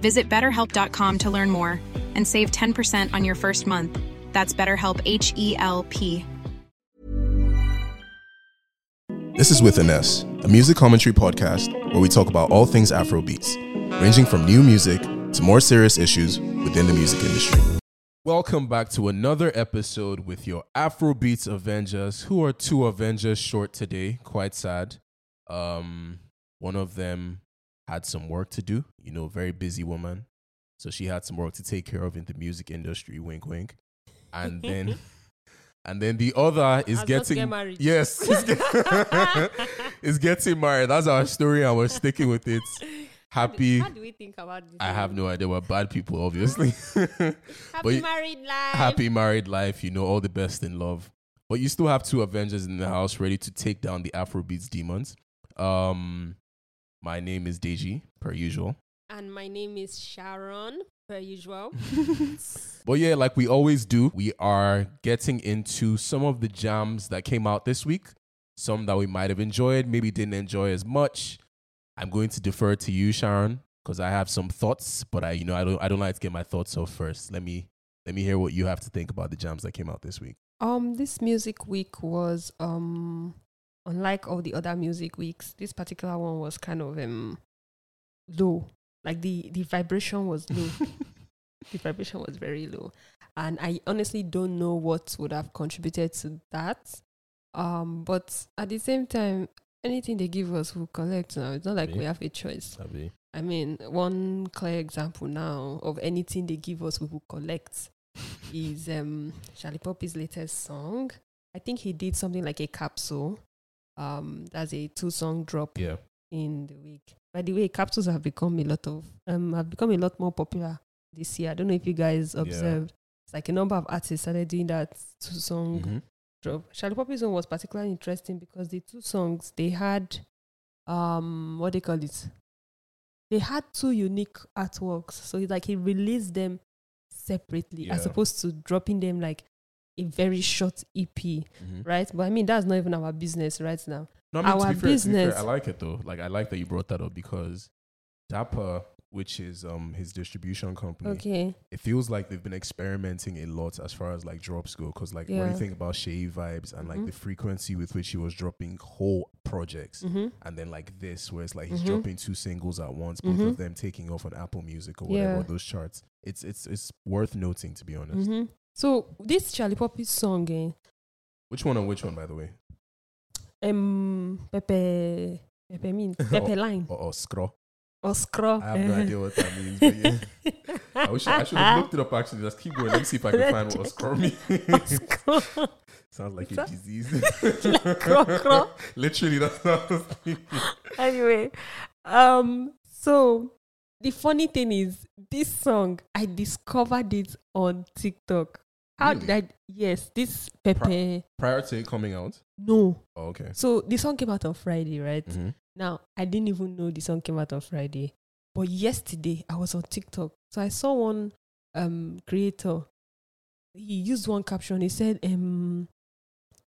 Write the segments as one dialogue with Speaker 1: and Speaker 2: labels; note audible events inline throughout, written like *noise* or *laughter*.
Speaker 1: Visit betterhelp.com to learn more and save 10% on your first month. That's BetterHelp H E L P.
Speaker 2: This is With an S, a music commentary podcast where we talk about all things Afrobeats, ranging from new music to more serious issues within the music industry. Welcome back to another episode with your Afrobeats Avengers, who are two Avengers short today. Quite sad. Um, one of them had some work to do, you know, very busy woman. So she had some work to take care of in the music industry, wink wink. And then *laughs* and then the other is getting
Speaker 3: get married.
Speaker 2: Yes, *laughs* *laughs* is, get- getting married. That's our story, and we're sticking with it. Happy.
Speaker 3: How do we think about this?
Speaker 2: I have no idea. We're bad people, obviously.
Speaker 3: Happy
Speaker 2: but
Speaker 3: married life.
Speaker 2: happy married life, you know, all the best in love. But you still have two Avengers in the house ready to take down the Afrobeats demons. Um, my name is Deji, per usual.
Speaker 3: And my name is Sharon, per usual. *laughs*
Speaker 2: But yeah, like we always do, we are getting into some of the jams that came out this week. Some that we might have enjoyed, maybe didn't enjoy as much. I'm going to defer to you, Sharon, because I have some thoughts, but I, you know, I don't, I don't like to get my thoughts off first. Let me, let me hear what you have to think about the jams that came out this week.
Speaker 3: um, this music week was um, unlike all the other music weeks. This particular one was kind of um, low. Like the the vibration was low. *laughs* the vibration was very low, and I honestly don't know what would have contributed to that. Um, but at the same time, anything they give us, we collect now. It's not like we have a choice. I mean, one clear example now of anything they give us, we will collect *laughs* is um Shallipopi's latest song. I think he did something like a capsule. Um, that's a two song drop
Speaker 2: Yeah.
Speaker 3: in the week. By the way, capsules have become a lot of um have become a lot more popular this year. I don't know if you guys
Speaker 2: Yeah.
Speaker 3: observed. It's like a number of artists started doing that two song
Speaker 2: Mhm.
Speaker 3: drop. Shallipopi's one was particularly interesting because the two songs they had um what they call it. They had two unique artworks. So it's like he released them separately as opposed to dropping them like a very short EP,
Speaker 2: Mhm.
Speaker 3: right? But I mean that's not even our business right now.
Speaker 2: No, I mean, to
Speaker 3: Our
Speaker 2: be fair- to be fair,
Speaker 3: business-
Speaker 2: I like it though. Like I like that you brought that up because Dapper, which is um his distribution company,
Speaker 3: Okay.
Speaker 2: it feels like they've been experimenting a lot as far as like drops go. Because like, what do you think about Seyi Vibes and like
Speaker 3: Mhm.
Speaker 2: the frequency with which he was dropping whole projects,
Speaker 3: Mm-hmm.
Speaker 2: and then like this, where it's like he's
Speaker 3: Mhm.
Speaker 2: dropping two singles at once, both
Speaker 3: Mhm.
Speaker 2: of them taking off on Apple Music or whatever
Speaker 3: Yeah.
Speaker 2: those charts. It's it's it's worth noting to be honest.
Speaker 3: So this Shallipopi song, eh,
Speaker 2: Which one and which one, by the way?
Speaker 3: um, Pepe, Pepe mean *laughs* Pepe line
Speaker 2: Or, or Scro?
Speaker 3: or Scro.
Speaker 2: I have no idea what that means, but yeah. *laughs* I wish I should have looked it up actually. Let's keep going. Let me see if I can find what Oscar *laughs* means.
Speaker 3: Scro.
Speaker 2: Sounds like a disease. Literally, that's I thinking.
Speaker 3: anyway, um, so the funny thing is, this song I discovered it on TikTok. How
Speaker 2: Really?
Speaker 3: did I? Yes, this Pepe.
Speaker 2: Prior to it coming out.
Speaker 3: No,
Speaker 2: Oh, okay.
Speaker 3: so the song came out on Friday, right?
Speaker 2: Mhm.
Speaker 3: Now I didn't even know the song came out on Friday, but yesterday I was on TikTok, so I saw one um creator. He used one caption. He said, "Um,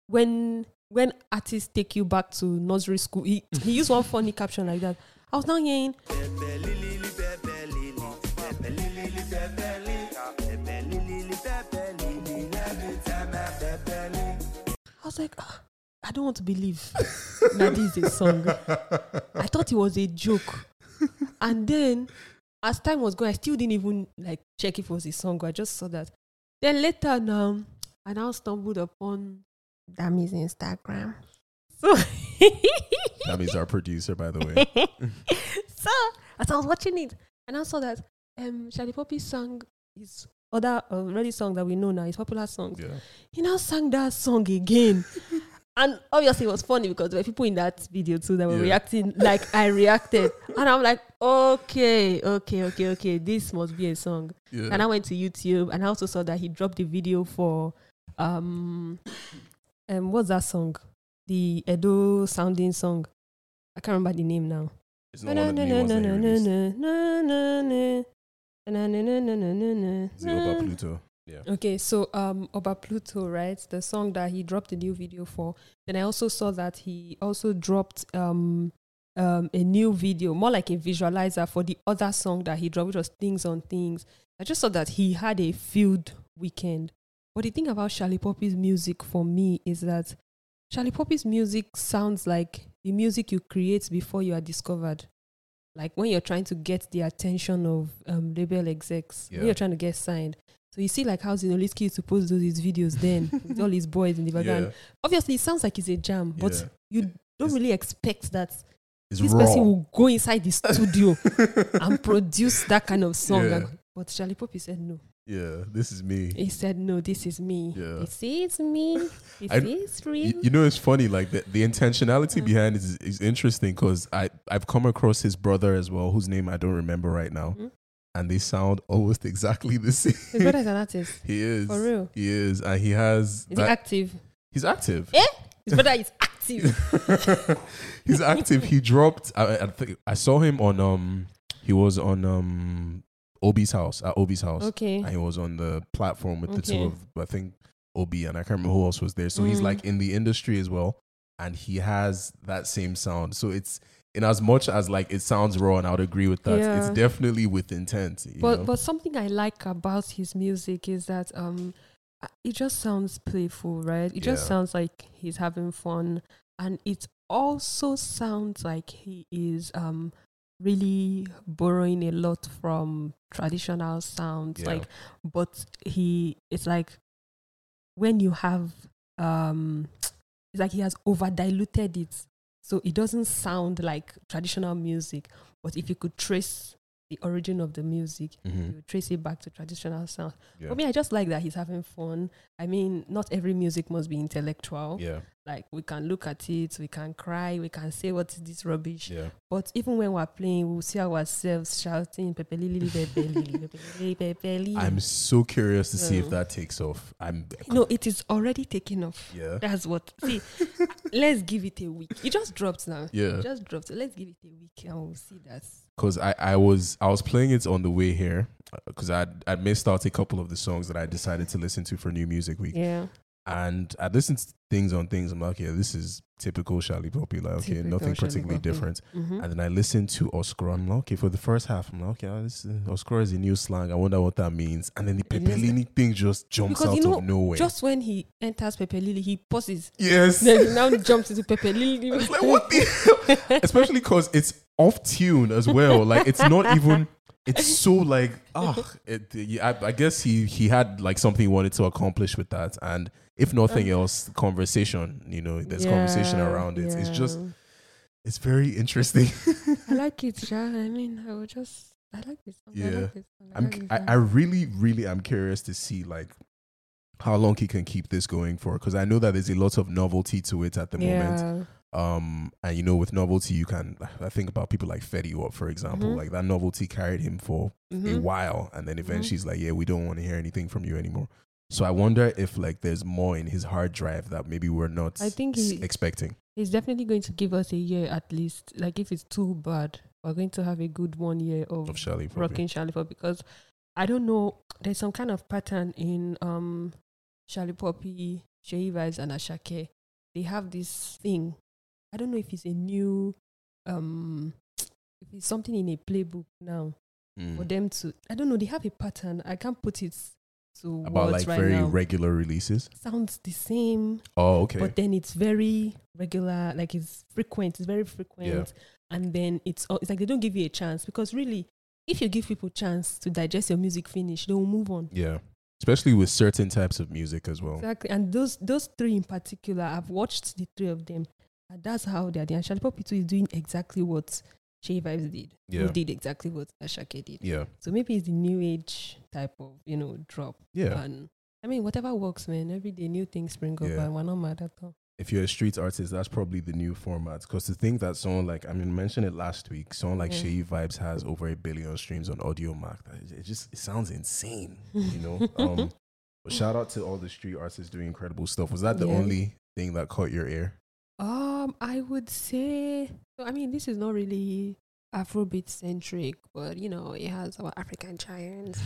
Speaker 3: when when artists take you back to nursery school, he, he used one funny caption like that. I was now hearing I was like, "Ah, I don't want to believe that *laughs* this is a song. I thought it was a joke. *laughs* And then as time was going, I still didn't even like check if it was a song. I just saw that. Then later now, I now stumbled upon Dammy's Instagram. So *laughs*
Speaker 2: That means our producer, by the way.
Speaker 3: so as I was watching it, and I saw that um Shallipopi sang his other already song that we know now, his popular songs.
Speaker 2: Yeah.
Speaker 3: He now sang that song again. *laughs* and obviously it was funny because there were people in that video too that were
Speaker 2: Yeah.
Speaker 3: reacting like I reacted. and I'm like, okay, okay, okay, okay, this must be a song.
Speaker 2: Yeah.
Speaker 3: And I went to YouTube and I also saw that he dropped the video for um um what's that song? The Edo sounding song. I can't remember the name now.
Speaker 2: It's not one of the new ones that he released. Is it Oba Pluto? Yeah.
Speaker 3: Okay, so um Oba Pluto, right? The song that he dropped a new video for. Then I also saw that he also dropped um um a new video, more like a visualizer for the other song that he dropped, which was Things on Things. I just saw that he had a field weekend. But the thing about Shallipopi's music for me is that Shallipopi's music sounds like the music you create before you are discovered. Like when you're trying to get the attention of um, label execs, when you're trying to get signed. So you see, like how Zinoleesky used to post those his videos then *laughs* with all his boys in the background.
Speaker 2: Yeah.
Speaker 3: Obviously, it sounds like it's a jam, but
Speaker 2: Yeah.
Speaker 3: you don't
Speaker 2: It's-
Speaker 3: really expect that this
Speaker 2: raw.
Speaker 3: person will go inside the studio *laughs* and produce that kind of song.
Speaker 2: Yeah.
Speaker 3: And- but Shallipopi said no.
Speaker 2: Yeah, this is me.
Speaker 3: He said no. This is me.
Speaker 2: Yeah.
Speaker 3: This is me. *laughs* This
Speaker 2: I-
Speaker 3: is real.
Speaker 2: You, you know, it's funny. Like the, the intentionality behind it is, is interesting because I I've come across his brother as well, whose name I don't remember right now,
Speaker 3: Mhm.
Speaker 2: and they sound almost *laughs* exactly the same.
Speaker 3: His brother is an artist. *laughs*
Speaker 2: he is
Speaker 3: For real.
Speaker 2: He is, and he has.
Speaker 3: Is he active?
Speaker 2: he's active.
Speaker 3: Eh? His brother is active.
Speaker 2: he's active. He dropped. I, I think I saw him on. Um, he was on um Obi's house at Obi's house,
Speaker 3: Okay.
Speaker 2: and he was on the platform with the two
Speaker 3: Okay.
Speaker 2: of I think Obi and I can't remember who else was there. So he's
Speaker 3: Mm.
Speaker 2: like in the industry as well, and he has that same sound. So it's in as much as like it sounds raw, and I would agree with that. It's
Speaker 3: Yeah.
Speaker 2: definitely with intent. You
Speaker 3: But
Speaker 2: know?
Speaker 3: but something I like about his music is that um uh, it just sounds playful, right? It just
Speaker 2: Yeah.
Speaker 3: sounds like he's having fun and it also sounds like he is um really borrowing a lot from traditional sounds
Speaker 2: Yeah.
Speaker 3: like but he it's like when you have um it's like he has over diluted it so it doesn't sound like traditional music but if you could trace the origin of the music
Speaker 2: Mhm.
Speaker 3: you trace it back to traditional sound.
Speaker 2: Yeah.
Speaker 3: for me i just like that he's having fun. I mean not every music must be intellectual.
Speaker 2: Yeah,
Speaker 3: like we can look at it we can cry we can say what is this rubbish?
Speaker 2: Yeah.
Speaker 3: but even when we're playing we'll see ourselves shouting pepe lili pepe lili pepe pepe lili
Speaker 2: I'm so curious to see if that takes off. I'm
Speaker 3: no it is already taking off.
Speaker 2: Yeah,
Speaker 3: that's what see *laughs* let's give it a week. It just dropped now.
Speaker 2: Yeah.
Speaker 3: it just dropped. So let's give it a week and we'll see that.
Speaker 2: Because I, I was I was playing it on the way here because I I missed out a couple of the songs that I decided to listen to for New Music Week,
Speaker 3: yeah
Speaker 2: and I listened to things on things. I'm like, yeah, this is typical Shallipopi. Like, okay,
Speaker 3: Typical
Speaker 2: nothing
Speaker 3: Charlie
Speaker 2: particularly
Speaker 3: Poppy.
Speaker 2: different.
Speaker 3: Mhm.
Speaker 2: And then I listened to Oscroh. I'm like, okay, for the first half, I'm like, okay, ah, this is, Oscroh is a new slang. I wonder what that means. And then the. Pepelini thing just jumps
Speaker 3: Because
Speaker 2: out
Speaker 3: you know,
Speaker 2: of nowhere.
Speaker 3: just when he enters pepe lili he pauses
Speaker 2: yes.
Speaker 3: then he now jumps into pepe lili *laughs*
Speaker 2: It's like what the hell? *laughs* especially because it's off tune as well. Like it's not even. It's so like *laughs* ah, it, yeah, I, I guess he he had like something he wanted to accomplish with that, and if nothing else, conversation. You know, there's conversation around it. It's just, it's very interesting.
Speaker 3: I *laughs* like it, Sha. I mean, I would just, I like this. Song. I
Speaker 2: Yeah.
Speaker 3: like this. Song. I
Speaker 2: I'm
Speaker 3: like
Speaker 2: I. I really really am curious to see like how long he can keep this going for because I know that there's a lot of novelty to it at the moment. um and you know with novelty you can i think about people like Fetty Wap for example
Speaker 3: Mhm.
Speaker 2: like that novelty carried him for a
Speaker 3: Mhm.
Speaker 2: while and then eventually
Speaker 3: Mm-hmm.
Speaker 2: he's like yeah we don't want to hear anything from you anymore so i wonder if like there's more in his hard drive that maybe we're not
Speaker 3: I think he-
Speaker 2: expecting
Speaker 3: He's definitely going to give us a year at least. Like, if it's too bad, we're going to have a good one year of,
Speaker 2: of Shelly
Speaker 3: rocking Charlie Pop because I don't know. There's some kind of pattern in um Shallipopi, Vibes, and Asake they have this thing. I don't know if it's a new, um, if it's something in a playbook now
Speaker 2: Mm.
Speaker 3: for them to. I don't know. They have a pattern. I can't put it to
Speaker 2: About like
Speaker 3: right
Speaker 2: very
Speaker 3: now.
Speaker 2: regular releases.
Speaker 3: Sounds the same,
Speaker 2: Oh, okay.
Speaker 3: but then it's very regular. Like it's frequent. It's very frequent, and then it's it's like they don't give you a chance because really, if you give people chance to digest your music, finish, they will move on.
Speaker 2: yeah. Especially with certain types of music as well.
Speaker 3: Exactly. And those those three in particular, I've watched the three of them. And that's how they are. And Shalipo Pitu is doing exactly what Seyi Vibes did.
Speaker 2: Yeah.
Speaker 3: Who did exactly what Asake did.
Speaker 2: Yeah.
Speaker 3: So maybe it's the new age type of, you know, drop.
Speaker 2: Yeah.
Speaker 3: And I mean, whatever works, man. Every day new things spring up
Speaker 2: Yeah.
Speaker 3: and we're not mad at all.
Speaker 2: if you're a street artist, that's probably the new format. Because to think that someone like I mean, mentioned it last week, someone like
Speaker 3: Yeah.
Speaker 2: Seyi Vibes has over a billion streams on Audiomack. that- It just it sounds insane, you know. *laughs* Um, but shout out to all the street artists doing incredible stuff. Was that the
Speaker 3: Yeah.
Speaker 2: only thing that caught your ear?
Speaker 3: Um, I would say so I mean this is not really Afrobeat centric, but you know, it has our African giants.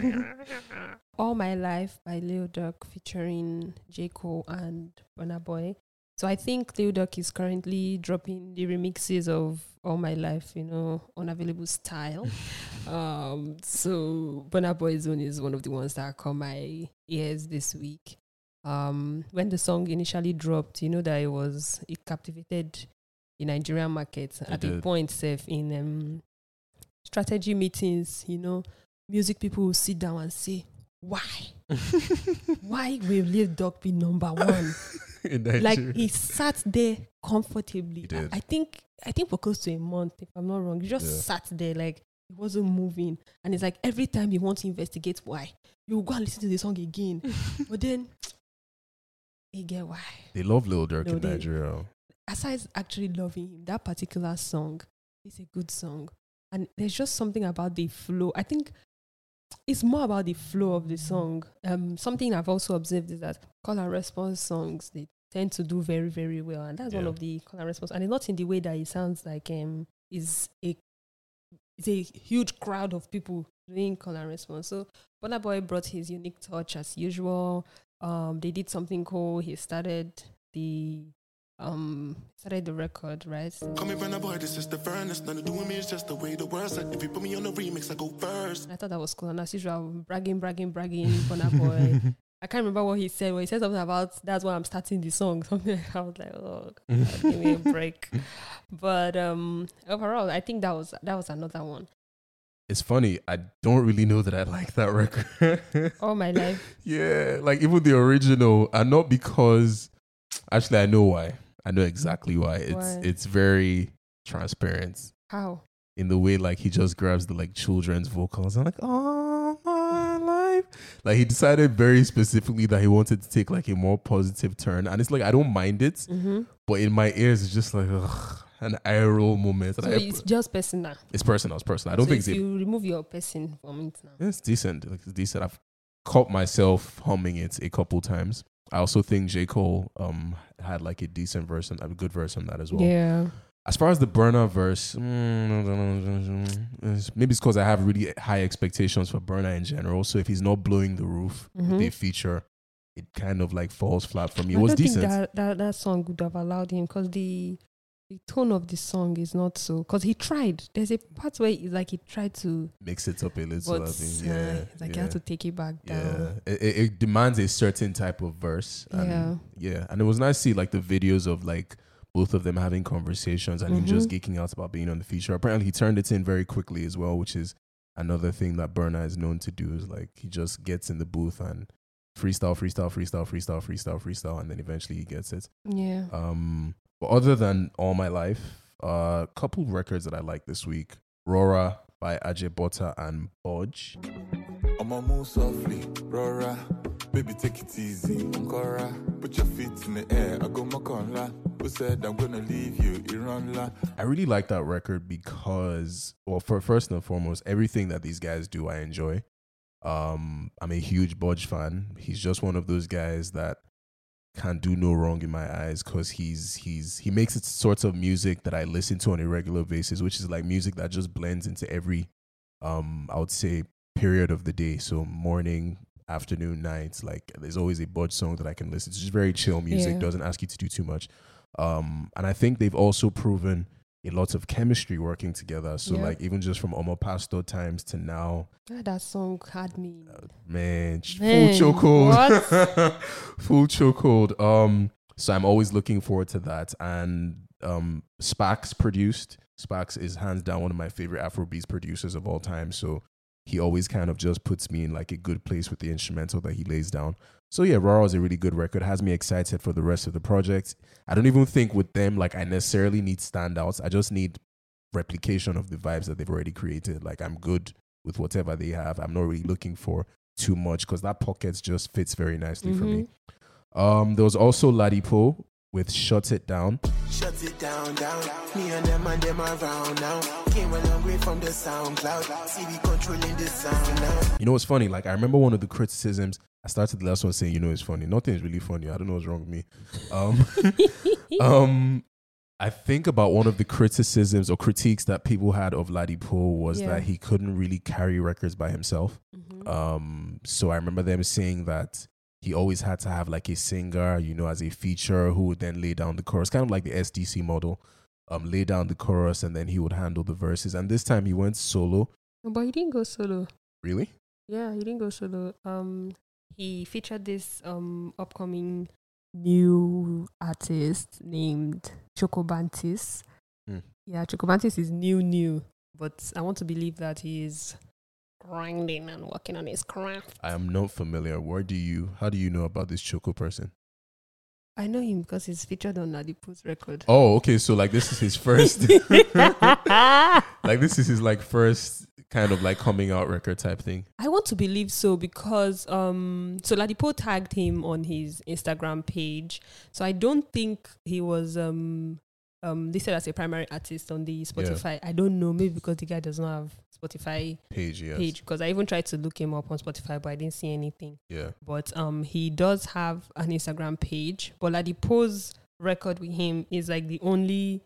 Speaker 3: *laughs* All My Life by Lil Durk featuring J. Cole and Burna Boy. So I think Lil Durk is currently dropping the remixes of All My Life, you know, unavailable style. *laughs* um, so Bonaboy's Boy's one is one of the ones that caught my ears this week. Um, when the song initially dropped, you know that it was it captivated the Nigerian market at the
Speaker 2: did.
Speaker 3: point safe in um, strategy meetings, you know, music people will sit down and say, Why? *laughs* Why will Lil Durk be number one? *laughs*
Speaker 2: In
Speaker 3: like he sat there comfortably. I, I think I think for close to a month, if I'm not wrong. He just
Speaker 2: Yeah.
Speaker 3: sat there like he wasn't moving. And it's like every time you want to investigate why, you go and listen to the song again. *laughs* but then you get why.
Speaker 2: they love Lil Durk
Speaker 3: No,
Speaker 2: in
Speaker 3: they-
Speaker 2: Nigeria.
Speaker 3: Aside actually loving him, that particular song is a good song. And there's just something about the flow. I think it's more about the flow of the song. Um, something I've also observed is that call and response songs they tend to do very very well, and that's one of the call and response. And it's not in the way that it sounds like um is a it's a huge crowd of people doing call and response. So Burna Boy brought his unique touch as usual. Um, they did something cool. He started the um started the record right.
Speaker 4: Call me Burna Boy, this is the furnace. Nothing to do with me, it's just the way the words set. If you put me on the remix, I go first.
Speaker 3: I thought that was cool. And as usual, bragging, bragging, bragging, Burna Boy. *laughs* I can't remember what he said. Well, he said something about that's why I'm starting the song. *laughs* Something I was like, oh, God, *laughs* give me a break. But um, overall, I think that was that was another one.
Speaker 2: It's funny. I don't really know that I like that record.
Speaker 3: All my life,
Speaker 2: Yeah, like even the original, and not because actually I know why. I know exactly why. It's it's very transparent
Speaker 3: how?
Speaker 2: in the way like he just grabs the like children's vocals and like oh my life. Like he decided very specifically that he wanted to take like a more positive turn, and it's like I don't mind it,
Speaker 3: Mm-hmm.
Speaker 2: but in my ears it's just like ugh, an eye roll moment.
Speaker 3: So
Speaker 2: I-
Speaker 3: it's just personal.
Speaker 2: it's personal. It's personal. I don't
Speaker 3: so
Speaker 2: think
Speaker 3: if
Speaker 2: it's
Speaker 3: you remove your person from it now.
Speaker 2: it's decent. Like it's decent. I've caught myself humming it a couple times. I also think J. Cole um had like a decent verse and a good verse on that as well.
Speaker 3: Yeah.
Speaker 2: As far as the Burna verse, mm, maybe it's because I have really high expectations for Burna in general. So if he's not blowing the roof
Speaker 3: Mhm.
Speaker 2: with a feature, it kind of like falls flat for me. It
Speaker 3: I
Speaker 2: was
Speaker 3: don't
Speaker 2: decent.
Speaker 3: think that, that that song would have allowed him because the the tone of the song is not so. Because he tried. There's a part where it's like he tried to,
Speaker 2: Mix it up a little.
Speaker 3: but
Speaker 2: I think.
Speaker 3: uh,
Speaker 2: Yeah,
Speaker 3: it's like
Speaker 2: yeah.
Speaker 3: you have to take it back
Speaker 2: Yeah,
Speaker 3: down.
Speaker 2: it, it, it demands a certain type of verse. And
Speaker 3: Yeah.
Speaker 2: yeah, and it was nice to see like the videos of like both of them having conversations and him just geeking out about being on the feature. Apparently, he turned it in very quickly as well, which is another thing that Burna is known to do. Is like he just gets in the booth and freestyle, freestyle, freestyle, freestyle, freestyle, freestyle, and then eventually he gets it.
Speaker 3: Yeah.
Speaker 2: Um, but other than All My Life, a uh, couple records that I like this week: Rora by Ajebutter and BOJ.
Speaker 5: I'ma move softly, Rora. Baby, take it easy, Ankara. Put your feet in the air, I go Makonla. Who said I'm gonna leave you, Iranla?
Speaker 2: I really like that record because, well, for first and foremost, everything that these guys do, I enjoy. Um, I'm a huge BOJ fan. He's just one of those guys that can't do no wrong in my eyes because he's he's he makes it sorts of music that I listen to on a regular basis, which is like music that just blends into every, um, I would say period of the day. So morning, afternoon, nights. Like there's always a BOJ song that I can listen to. It's just very chill music,
Speaker 3: Yeah.
Speaker 2: doesn't ask you to do too much. Um, and I think they've also proven a lot of chemistry working together. So
Speaker 3: Yeah.
Speaker 2: like even just from Omo Pastor times to now,
Speaker 3: Ah, that song had me.
Speaker 2: man,
Speaker 3: Man, *laughs*
Speaker 2: full chokehold, full chokehold. Um, so I'm always looking forward to that. And um, Spax produced. Spax is hands down one of my favorite Afrobeats producers of all time. So he always kind of just puts me in like a good place with the instrumental that he lays down. So yeah, Raw is a really good record. Has me excited for the rest of the project. I don't even think with them like I necessarily need standouts. I just need replication of the vibes that they've already created. Like I'm good with whatever they have. I'm not really looking for too much because that pockets just fits very nicely for me. Um, there was also Ladipo with "Shut It Down."
Speaker 4: Shut it down, down. Me and them and them around now. Came a long way from the SoundCloud. See, we controlling the sound now.
Speaker 2: You know what's funny? Like I remember one of the criticisms. I started the last one saying, "You know, it's funny. Nothing is really funny. I don't know what's wrong with me." Um, *laughs* um, I think about one of the criticisms or critiques that people had of Laddie Ladipo was
Speaker 3: Yeah.
Speaker 2: that he couldn't really carry records by himself.
Speaker 3: Mhm.
Speaker 2: Um, so I remember them saying that he always had to have like a singer, you know, as a feature who would then lay down the chorus, kind of like the SDC model. Um, lay down the chorus and then he would handle the verses. And this time he went solo.
Speaker 3: But he didn't go solo.
Speaker 2: Really?
Speaker 3: Yeah, he didn't go solo. Um, he featured this um upcoming new artist named Chocobantis.
Speaker 2: Hmm.
Speaker 3: Yeah, Chocobantis is new, new, but I want to believe that he is grinding and working on his craft.
Speaker 2: I am not familiar. Where do you? How do you know about this Choco person?
Speaker 3: I know him because he's featured on Ladipo's record.
Speaker 2: Oh, okay. So like this is his first. *laughs* *laughs* like this is his like first kind of like coming out record type thing.
Speaker 3: I want to believe so because um so Ladipo tagged him on his Instagram page. So I don't think he was um um listed as a primary artist on the Spotify. I don't know, maybe because the guy does not have Spotify
Speaker 2: Page, yes.
Speaker 3: page because I even tried to look him up on Spotify but I didn't see anything.
Speaker 2: Yeah.
Speaker 3: But um he does have an Instagram page. But Ladipo's record with him is like the only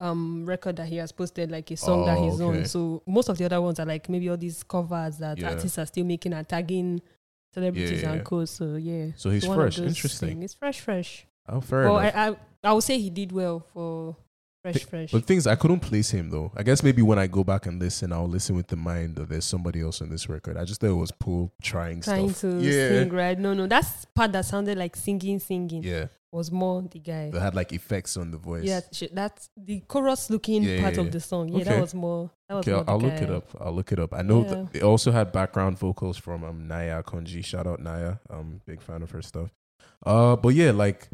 Speaker 3: um record that he has posted like a song that
Speaker 2: Oh,
Speaker 3: he's
Speaker 2: okay.
Speaker 3: on. So most of the other ones are like maybe all these covers that
Speaker 2: Yeah.
Speaker 3: artists are still making and tagging celebrities
Speaker 2: yeah,
Speaker 3: and
Speaker 2: yeah.
Speaker 3: co. So yeah.
Speaker 2: So he's fresh. Interesting.
Speaker 3: thing. It's fresh, fresh.
Speaker 2: Oh, fair
Speaker 3: Well,
Speaker 2: enough.
Speaker 3: I, I I would say he did well for fresh,
Speaker 2: Thi-
Speaker 3: fresh.
Speaker 2: But things I couldn't place him though. I guess maybe when I go back and listen, I'll listen with the mind that there's somebody else on this record. I just thought it was Paul trying,
Speaker 3: Trying
Speaker 2: stuff.
Speaker 3: to
Speaker 2: yeah.
Speaker 3: sing, right? No, no, that's part that sounded like singing, singing
Speaker 2: Yeah.
Speaker 3: was more the guy.
Speaker 2: That had like effects on the voice.
Speaker 3: Yeah, that's the chorus looking
Speaker 2: Yeah,
Speaker 3: part
Speaker 2: yeah,
Speaker 3: of the song. Yeah,
Speaker 2: Okay.
Speaker 3: that was more. That was
Speaker 2: Okay,
Speaker 3: more
Speaker 2: I'll, I'll look it up. I'll look it up. I know
Speaker 3: Yeah.
Speaker 2: that they also had background vocals from um Naya Konji. Shout out Naya. I'm um, big fan of her stuff. Uh, but yeah, like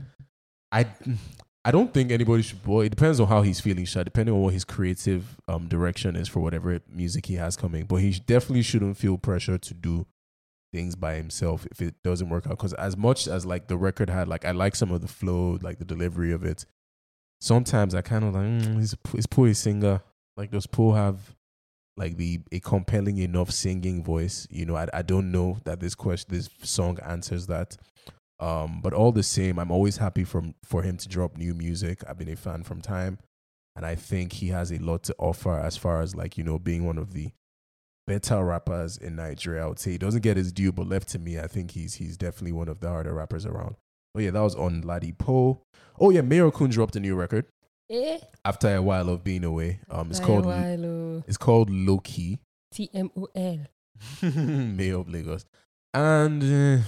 Speaker 2: I, *sighs* I don't think anybody should. Well, it depends on how he's feeling. Sha, depending on what his creative um direction is for whatever music he has coming. But he definitely shouldn't feel pressure to do things by himself if it doesn't work out. Because as much as like the record had, like I like some of the flow, like the delivery of it. Sometimes I kind of like mm, he's he's poor singer. Like does Poe have like the a compelling enough singing voice? You know, I I don't know that this question this song answers that. Um, but all the same, I'm always happy from for him to drop new music. I've been a fan from time, and I think he has a lot to offer as far as like you know being one of the better rappers in Nigeria. I would say he doesn't get his due, but left to me, I think he's he's definitely one of the harder rappers around. Oh yeah, that was on Ladi Poe. Oh yeah, Mayorkun dropped a new record
Speaker 3: Eh?
Speaker 2: after a while of being away. Um, it's
Speaker 3: After
Speaker 2: called it's called Lowkey.
Speaker 3: T M O L. *laughs*
Speaker 2: Mayor of Lagos. And uh,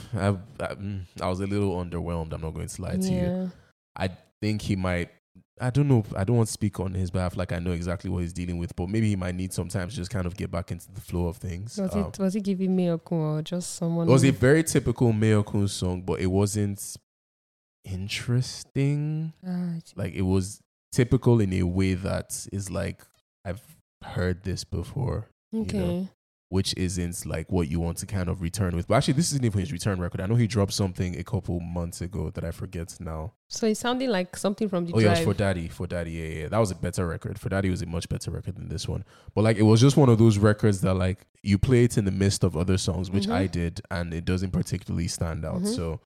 Speaker 2: I, I, I was a little underwhelmed. I'm not going to lie to you. I think he might. I don't know. I don't want to speak on his behalf, like I know exactly what he's dealing with, but maybe he might need sometimes just kind of get back into the flow of things.
Speaker 3: Was
Speaker 2: Um,
Speaker 3: it was it giving me a call or just someone?
Speaker 2: it was a very typical Mayorkun song, but it wasn't interesting.
Speaker 3: Ah,
Speaker 2: Like it was typical in a way that is like I've heard this before.
Speaker 3: okay.
Speaker 2: know, which isn't like what you want to kind of return with. But actually, this isn't even his return record. I know he dropped something a couple months ago that I forget now.
Speaker 3: So it's sounding like something from the
Speaker 2: oh, yeah,
Speaker 3: drive.
Speaker 2: was for Daddy. For Daddy, yeah, yeah. That was a better record. For Daddy was a much better record than this one. But like, it was just one of those records that like you play it in the midst of other songs, which
Speaker 3: Mhm.
Speaker 2: I did, and it doesn't particularly stand out.
Speaker 3: Mhm.
Speaker 2: So.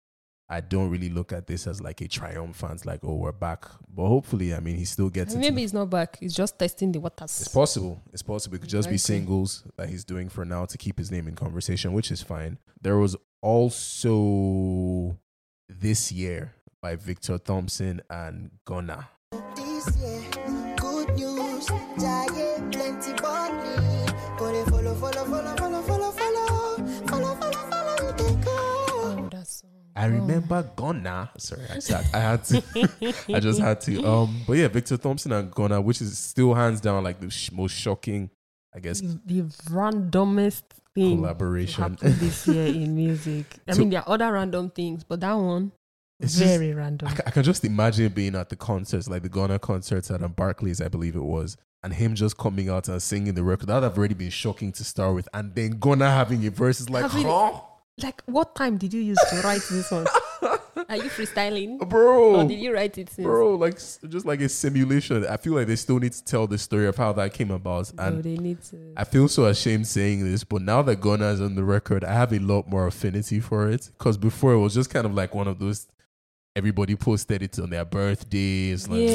Speaker 2: I don't really look at this as like a triumphant, like oh we're back. But hopefully, I mean, he still gets
Speaker 3: And
Speaker 2: into
Speaker 3: maybe
Speaker 2: the
Speaker 3: it's not back. It's just testing the waters.
Speaker 2: it's possible. It's possible. It could just be singles that he's doing for now to keep his name in conversation, which is fine. There was also this year by Victor Thompson and Gunna. I remember Gunna. Sorry, I, just had- I had to. *laughs* I just had to. Um, but yeah, Victor Thompson and Gunna, which is still hands down like the sh- most shocking, I guess,
Speaker 3: The, randomest thing
Speaker 2: collaboration.
Speaker 3: this year *laughs* in music. I
Speaker 2: So-
Speaker 3: mean, there are other random things, but that one
Speaker 2: It's just-
Speaker 3: very random.
Speaker 2: I, I can just imagine being at the concerts, like the Gunna concerts at um, Barclays, I believe it was, and him just coming out and singing the record. That would have already been shocking to start with, and then Gunna having a verse is like,
Speaker 3: Having-
Speaker 2: huh,
Speaker 3: Like, what time did you use to write this one? *laughs* Are you freestyling?
Speaker 2: bro,
Speaker 3: Or did you write it since?
Speaker 2: bro, like just like a simulation. I feel like they still need to tell the story of how that came about,
Speaker 3: No, they need to.
Speaker 2: I feel so ashamed saying this, but now that Gunna is on the record, I have a lot more affinity for it. Because before it was just kind of like one of those everybody posted it on their birthdays. Like,
Speaker 3: yeah,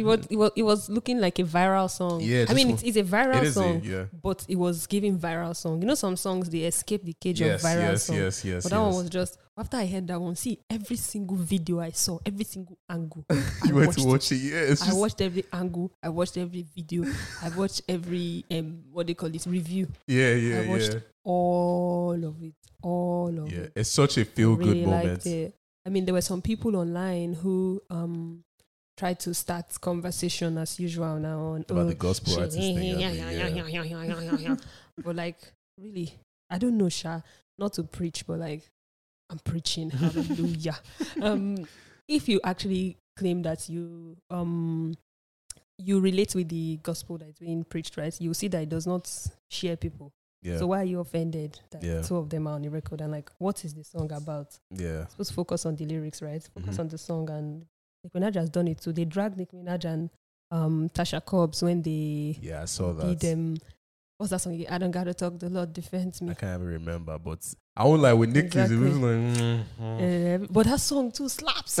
Speaker 3: it was, it was it was looking like a viral song.
Speaker 2: Yeah,
Speaker 3: I mean it's, it's a viral
Speaker 2: it is, a-
Speaker 3: song,
Speaker 2: yeah.
Speaker 3: but it was giving viral song. You know, some songs they escape the cage
Speaker 2: Yes,
Speaker 3: of viral
Speaker 2: yes,
Speaker 3: song.
Speaker 2: yes, yes,
Speaker 3: But that
Speaker 2: yes.
Speaker 3: one was just after I heard that one. See every single video I saw, every single angle. *laughs* I
Speaker 2: you went to watch it. Yeah,
Speaker 3: I watched every angle. I watched every video. I watched every um what they call this review.
Speaker 2: yeah, yeah,
Speaker 3: I watched
Speaker 2: yeah.
Speaker 3: all of it. All of
Speaker 2: Yeah,
Speaker 3: it.
Speaker 2: it's such a feel good
Speaker 3: really
Speaker 2: moment.
Speaker 3: it. I mean, there were some people online who um tried to start conversation as usual now on
Speaker 2: About
Speaker 3: oh,
Speaker 2: the gospel artist thing, I
Speaker 3: yeah,
Speaker 2: mean,
Speaker 3: yeah,
Speaker 2: yeah.
Speaker 3: yeah, yeah, yeah, yeah, yeah, yeah. But like, really, I don't know, Sha. Not to preach, but like, I'm preaching. *laughs* Hallelujah. um, if you actually claim that you um you relate with the gospel that's being preached, right? You see that it does not share people.
Speaker 2: Yeah,
Speaker 3: So why are you offended that
Speaker 2: Yeah.
Speaker 3: two of them are on the record and like what is the song about?
Speaker 2: yeah,
Speaker 3: supposed to focus on the lyrics, right? Focus
Speaker 2: Mhm.
Speaker 3: on the song and Nicki Minaj has done it too. They dragged Nicki Minaj and um Tasha Cobbs when they
Speaker 2: yeah. I saw that.
Speaker 3: did um what's that song? I don't gotta talk, the Lord defends me.
Speaker 2: I can't even remember, but I won't lie with Nick.
Speaker 3: Exactly.
Speaker 2: It was like, mm, mm.
Speaker 3: Uh, but that song too slaps. *laughs*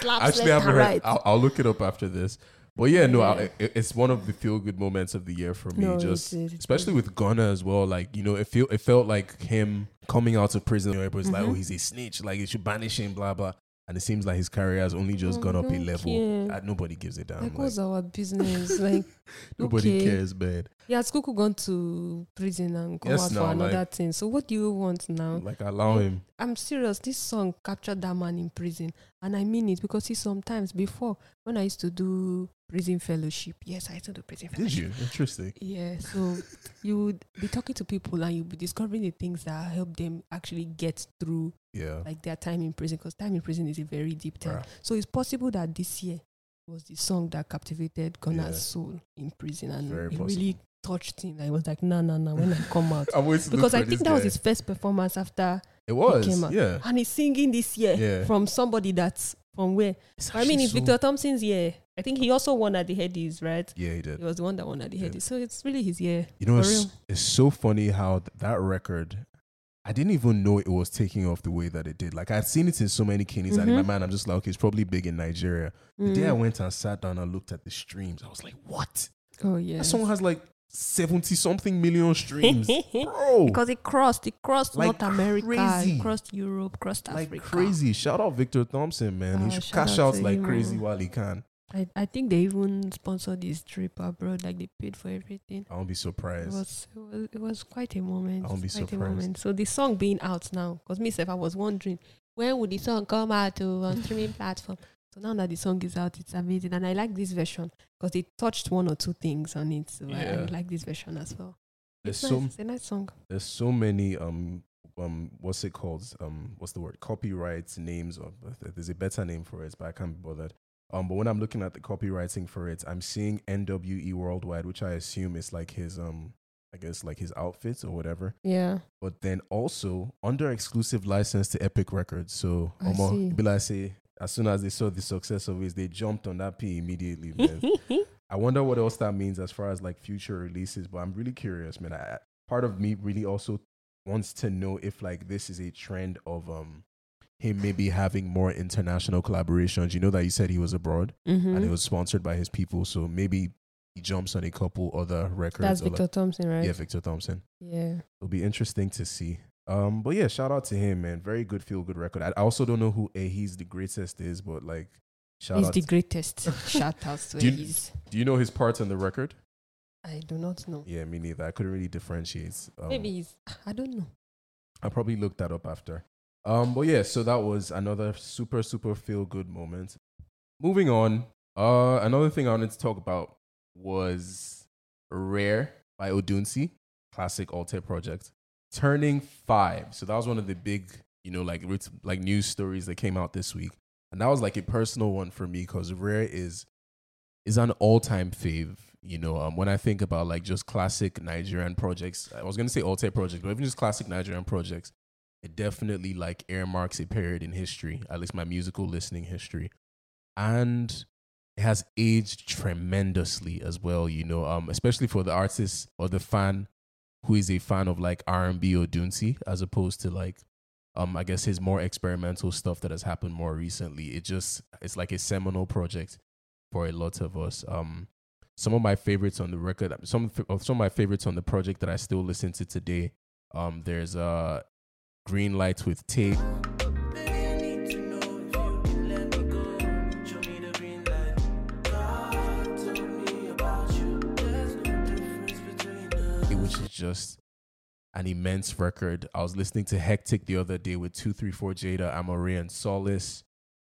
Speaker 3: slaps
Speaker 2: Actually, I haven't heard.
Speaker 3: right.
Speaker 2: I'll, I'll look it up after this. But yeah, no, I, it, it's one of the feel good moments of the year for me.
Speaker 3: No, it
Speaker 2: just
Speaker 3: is, it
Speaker 2: especially
Speaker 3: is.
Speaker 2: with Gunna as well. Like you know, it feel it felt like him coming out of prison. Everybody's like,
Speaker 3: Mhm.
Speaker 2: "Oh, he's a snitch. Like you should banish him." Blah blah. And it seems like his career has only just
Speaker 3: Oh,
Speaker 2: gone up a level.
Speaker 3: care.
Speaker 2: Nobody gives a damn.
Speaker 3: like
Speaker 2: Like,
Speaker 3: what's our business? like *laughs*
Speaker 2: nobody
Speaker 3: okay.
Speaker 2: cares, man.
Speaker 3: He has Kuku gone to prison and come
Speaker 2: Yes,
Speaker 3: out
Speaker 2: now,
Speaker 3: for another
Speaker 2: like-
Speaker 3: thing. So what do you want now?
Speaker 2: Like allow him.
Speaker 3: I'm serious. This song captured that man in prison, and I mean it because see, sometimes before when I used to do prison fellowship, yes, I used to do prison fellowship.
Speaker 2: Did you? Interesting.
Speaker 3: Yeah, so *laughs* you would be talking to people and you'd be discovering the things that help them actually get through
Speaker 2: Yeah.
Speaker 3: like their time in prison because time in prison is a very deep time.
Speaker 2: Right.
Speaker 3: So it's possible that this year was the song that captivated Gunna's
Speaker 2: Yeah.
Speaker 3: soul in prison and
Speaker 2: Very
Speaker 3: it
Speaker 2: possible.
Speaker 3: really touched him. I was like, no, no, no, when I come out. *laughs*
Speaker 2: I'm waiting to look
Speaker 3: because I think that was his first performance after
Speaker 2: It was.
Speaker 3: came out.
Speaker 2: Yeah.
Speaker 3: and he's singing this year
Speaker 2: Yeah.
Speaker 3: from somebody that's from where? I mean, it's
Speaker 2: so-
Speaker 3: Victor Thompson's year. I think he also won at the Headies, right?
Speaker 2: Yeah, he did.
Speaker 3: He was the one that won at the
Speaker 2: Yeah.
Speaker 3: Headies. So it's really his year.
Speaker 2: You know, it's, it's so funny how th- that record. I didn't even know it was taking off the way that it did. Like I'd seen it in so many kidneys, and in my
Speaker 3: Mhm.
Speaker 2: mind, I'm just like, okay, it's probably big in Nigeria. The day I
Speaker 3: Mm.
Speaker 2: went and sat down and looked at the streams, I was like, what?
Speaker 3: Oh yeah.
Speaker 2: That song has like seventy something million streams, *laughs* bro.
Speaker 3: because it crossed, it crossed
Speaker 2: Like
Speaker 3: North America,
Speaker 2: crazy.
Speaker 3: it crossed Europe, crossed
Speaker 2: like
Speaker 3: Africa.
Speaker 2: crazy. Shout out Victor Thompson, man.
Speaker 3: Ah,
Speaker 2: he should cash
Speaker 3: out
Speaker 2: out like
Speaker 3: him,
Speaker 2: crazy while he can.
Speaker 3: I, I think they even sponsored his trip abroad, like they paid for everything.
Speaker 2: I won't be
Speaker 3: It
Speaker 2: surprised.
Speaker 3: was, it was it was quite a moment.
Speaker 2: I won't be surprised.
Speaker 3: So the song being out now, because myself I was wondering when would the song come out to on streaming platform. So now that the song is out, it's amazing, and I like this version because they touched one or two things on it. So I, I like this version as well.
Speaker 2: There's
Speaker 3: It's,
Speaker 2: so
Speaker 3: nice. it's a nice song.
Speaker 2: there's so many um um what's it called um what's the word copyright names or there's a better name for it but I can't be bothered um but when I'm looking at the copywriting for it I'm seeing NWE Worldwide which I assume is like his um I guess like his outfits or whatever
Speaker 3: Yeah.
Speaker 2: but then also under exclusive license to Epic Records so
Speaker 3: I
Speaker 2: Omo,
Speaker 3: see.
Speaker 2: it be like say as soon as they saw the success of it they jumped on that P immediately man *laughs* I wonder what else that means as far as like future releases. But I'm really curious, man. I, part of me really also wants to know if like this is a trend of um him maybe having more international collaborations. You know that you said he was abroad
Speaker 3: Mhm.
Speaker 2: and it was sponsored by his people, so maybe he jumps on a couple other records.
Speaker 3: That's
Speaker 2: or, like-
Speaker 3: Victor Thompson, right?
Speaker 2: yeah, Victor Thompson.
Speaker 3: Yeah.
Speaker 2: It'll be interesting to see. Um, but yeah, shout out to him, man. Very good feel good record. I I also don't know who a he's the greatest is, but like shout
Speaker 3: He's
Speaker 2: out.
Speaker 3: the greatest. *laughs* Shout out to
Speaker 2: Do you- do you know his parts on the record?
Speaker 3: I do not know.
Speaker 2: Yeah, me neither. I couldn't really differentiate. Um,
Speaker 3: Maybe he's. I don't know.
Speaker 2: I'll probably look that up after. Um, but yeah, so that was another super, super feel good moment. Moving on, uh, another thing I wanted to talk about was Rare by Odunsi, classic Alte project, turning five. So that was one of the big, you know, like like news stories that came out this week, and that was like a personal one for me because Rare is is an all time fave. You know, um, when I think about like just classic Nigerian projects, I was gonna say Alte projects, but even just classic Nigerian projects, it definitely like earmarks a period in history, at least my musical listening history, and it has aged tremendously as well. You know, um, especially for the artist or the fan who is a fan of like R and B Odunsi, as opposed to like, um, I guess his more experimental stuff that has happened more recently. It just it's like a seminal project for a lot of us. Um, some of my favorites on the record, some of some of my favorites on the project that I still listen to today. Um, there's uh, Green Light with Tape. Just an immense record. I was listening to Hectic the other day with 234 Jada, Amore, and Solace.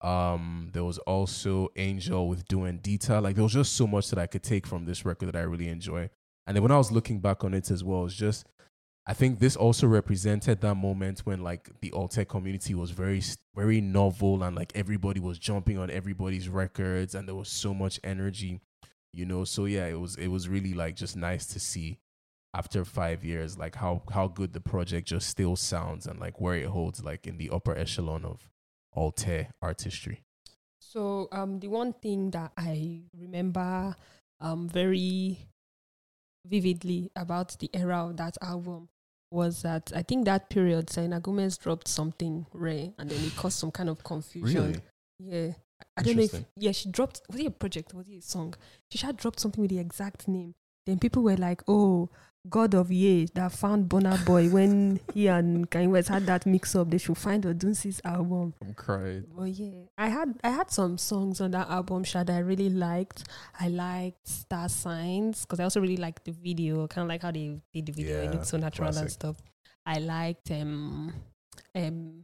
Speaker 2: Um, there was also Angel with Doing Dita. Like there was just so much that I could take from this record that I really enjoy. And then when I was looking back on it as well, it's just I think this also represented that moment when like the alt tech community was very very novel and like everybody was jumping on everybody's records and there was so much energy, you know. So yeah, it was it was really like just nice to see after five years like how how good the project just still sounds and like where it holds like in the upper echelon of alt artistry.
Speaker 3: So um, the one thing that I remember um very vividly about the era of that album was that I think that period Selena Gomez dropped something rare and then it caused some kind of confusion. Really? Yeah. I- I don't know if yeah, she dropped was it a project, was it a song? She had dropped something with the exact name. Then people were like, Oh, God of Ye that found Burna Boy when he and Kanye West had that mix up, they should find Odunsi's album.
Speaker 2: I'm crying.
Speaker 3: Well, yeah, I had I had some songs on that album, Shad, I really liked. I liked Star Signs because I also really liked the video, kind of like how they did the video and
Speaker 2: Yeah,
Speaker 3: it's so natural and stuff. I liked um um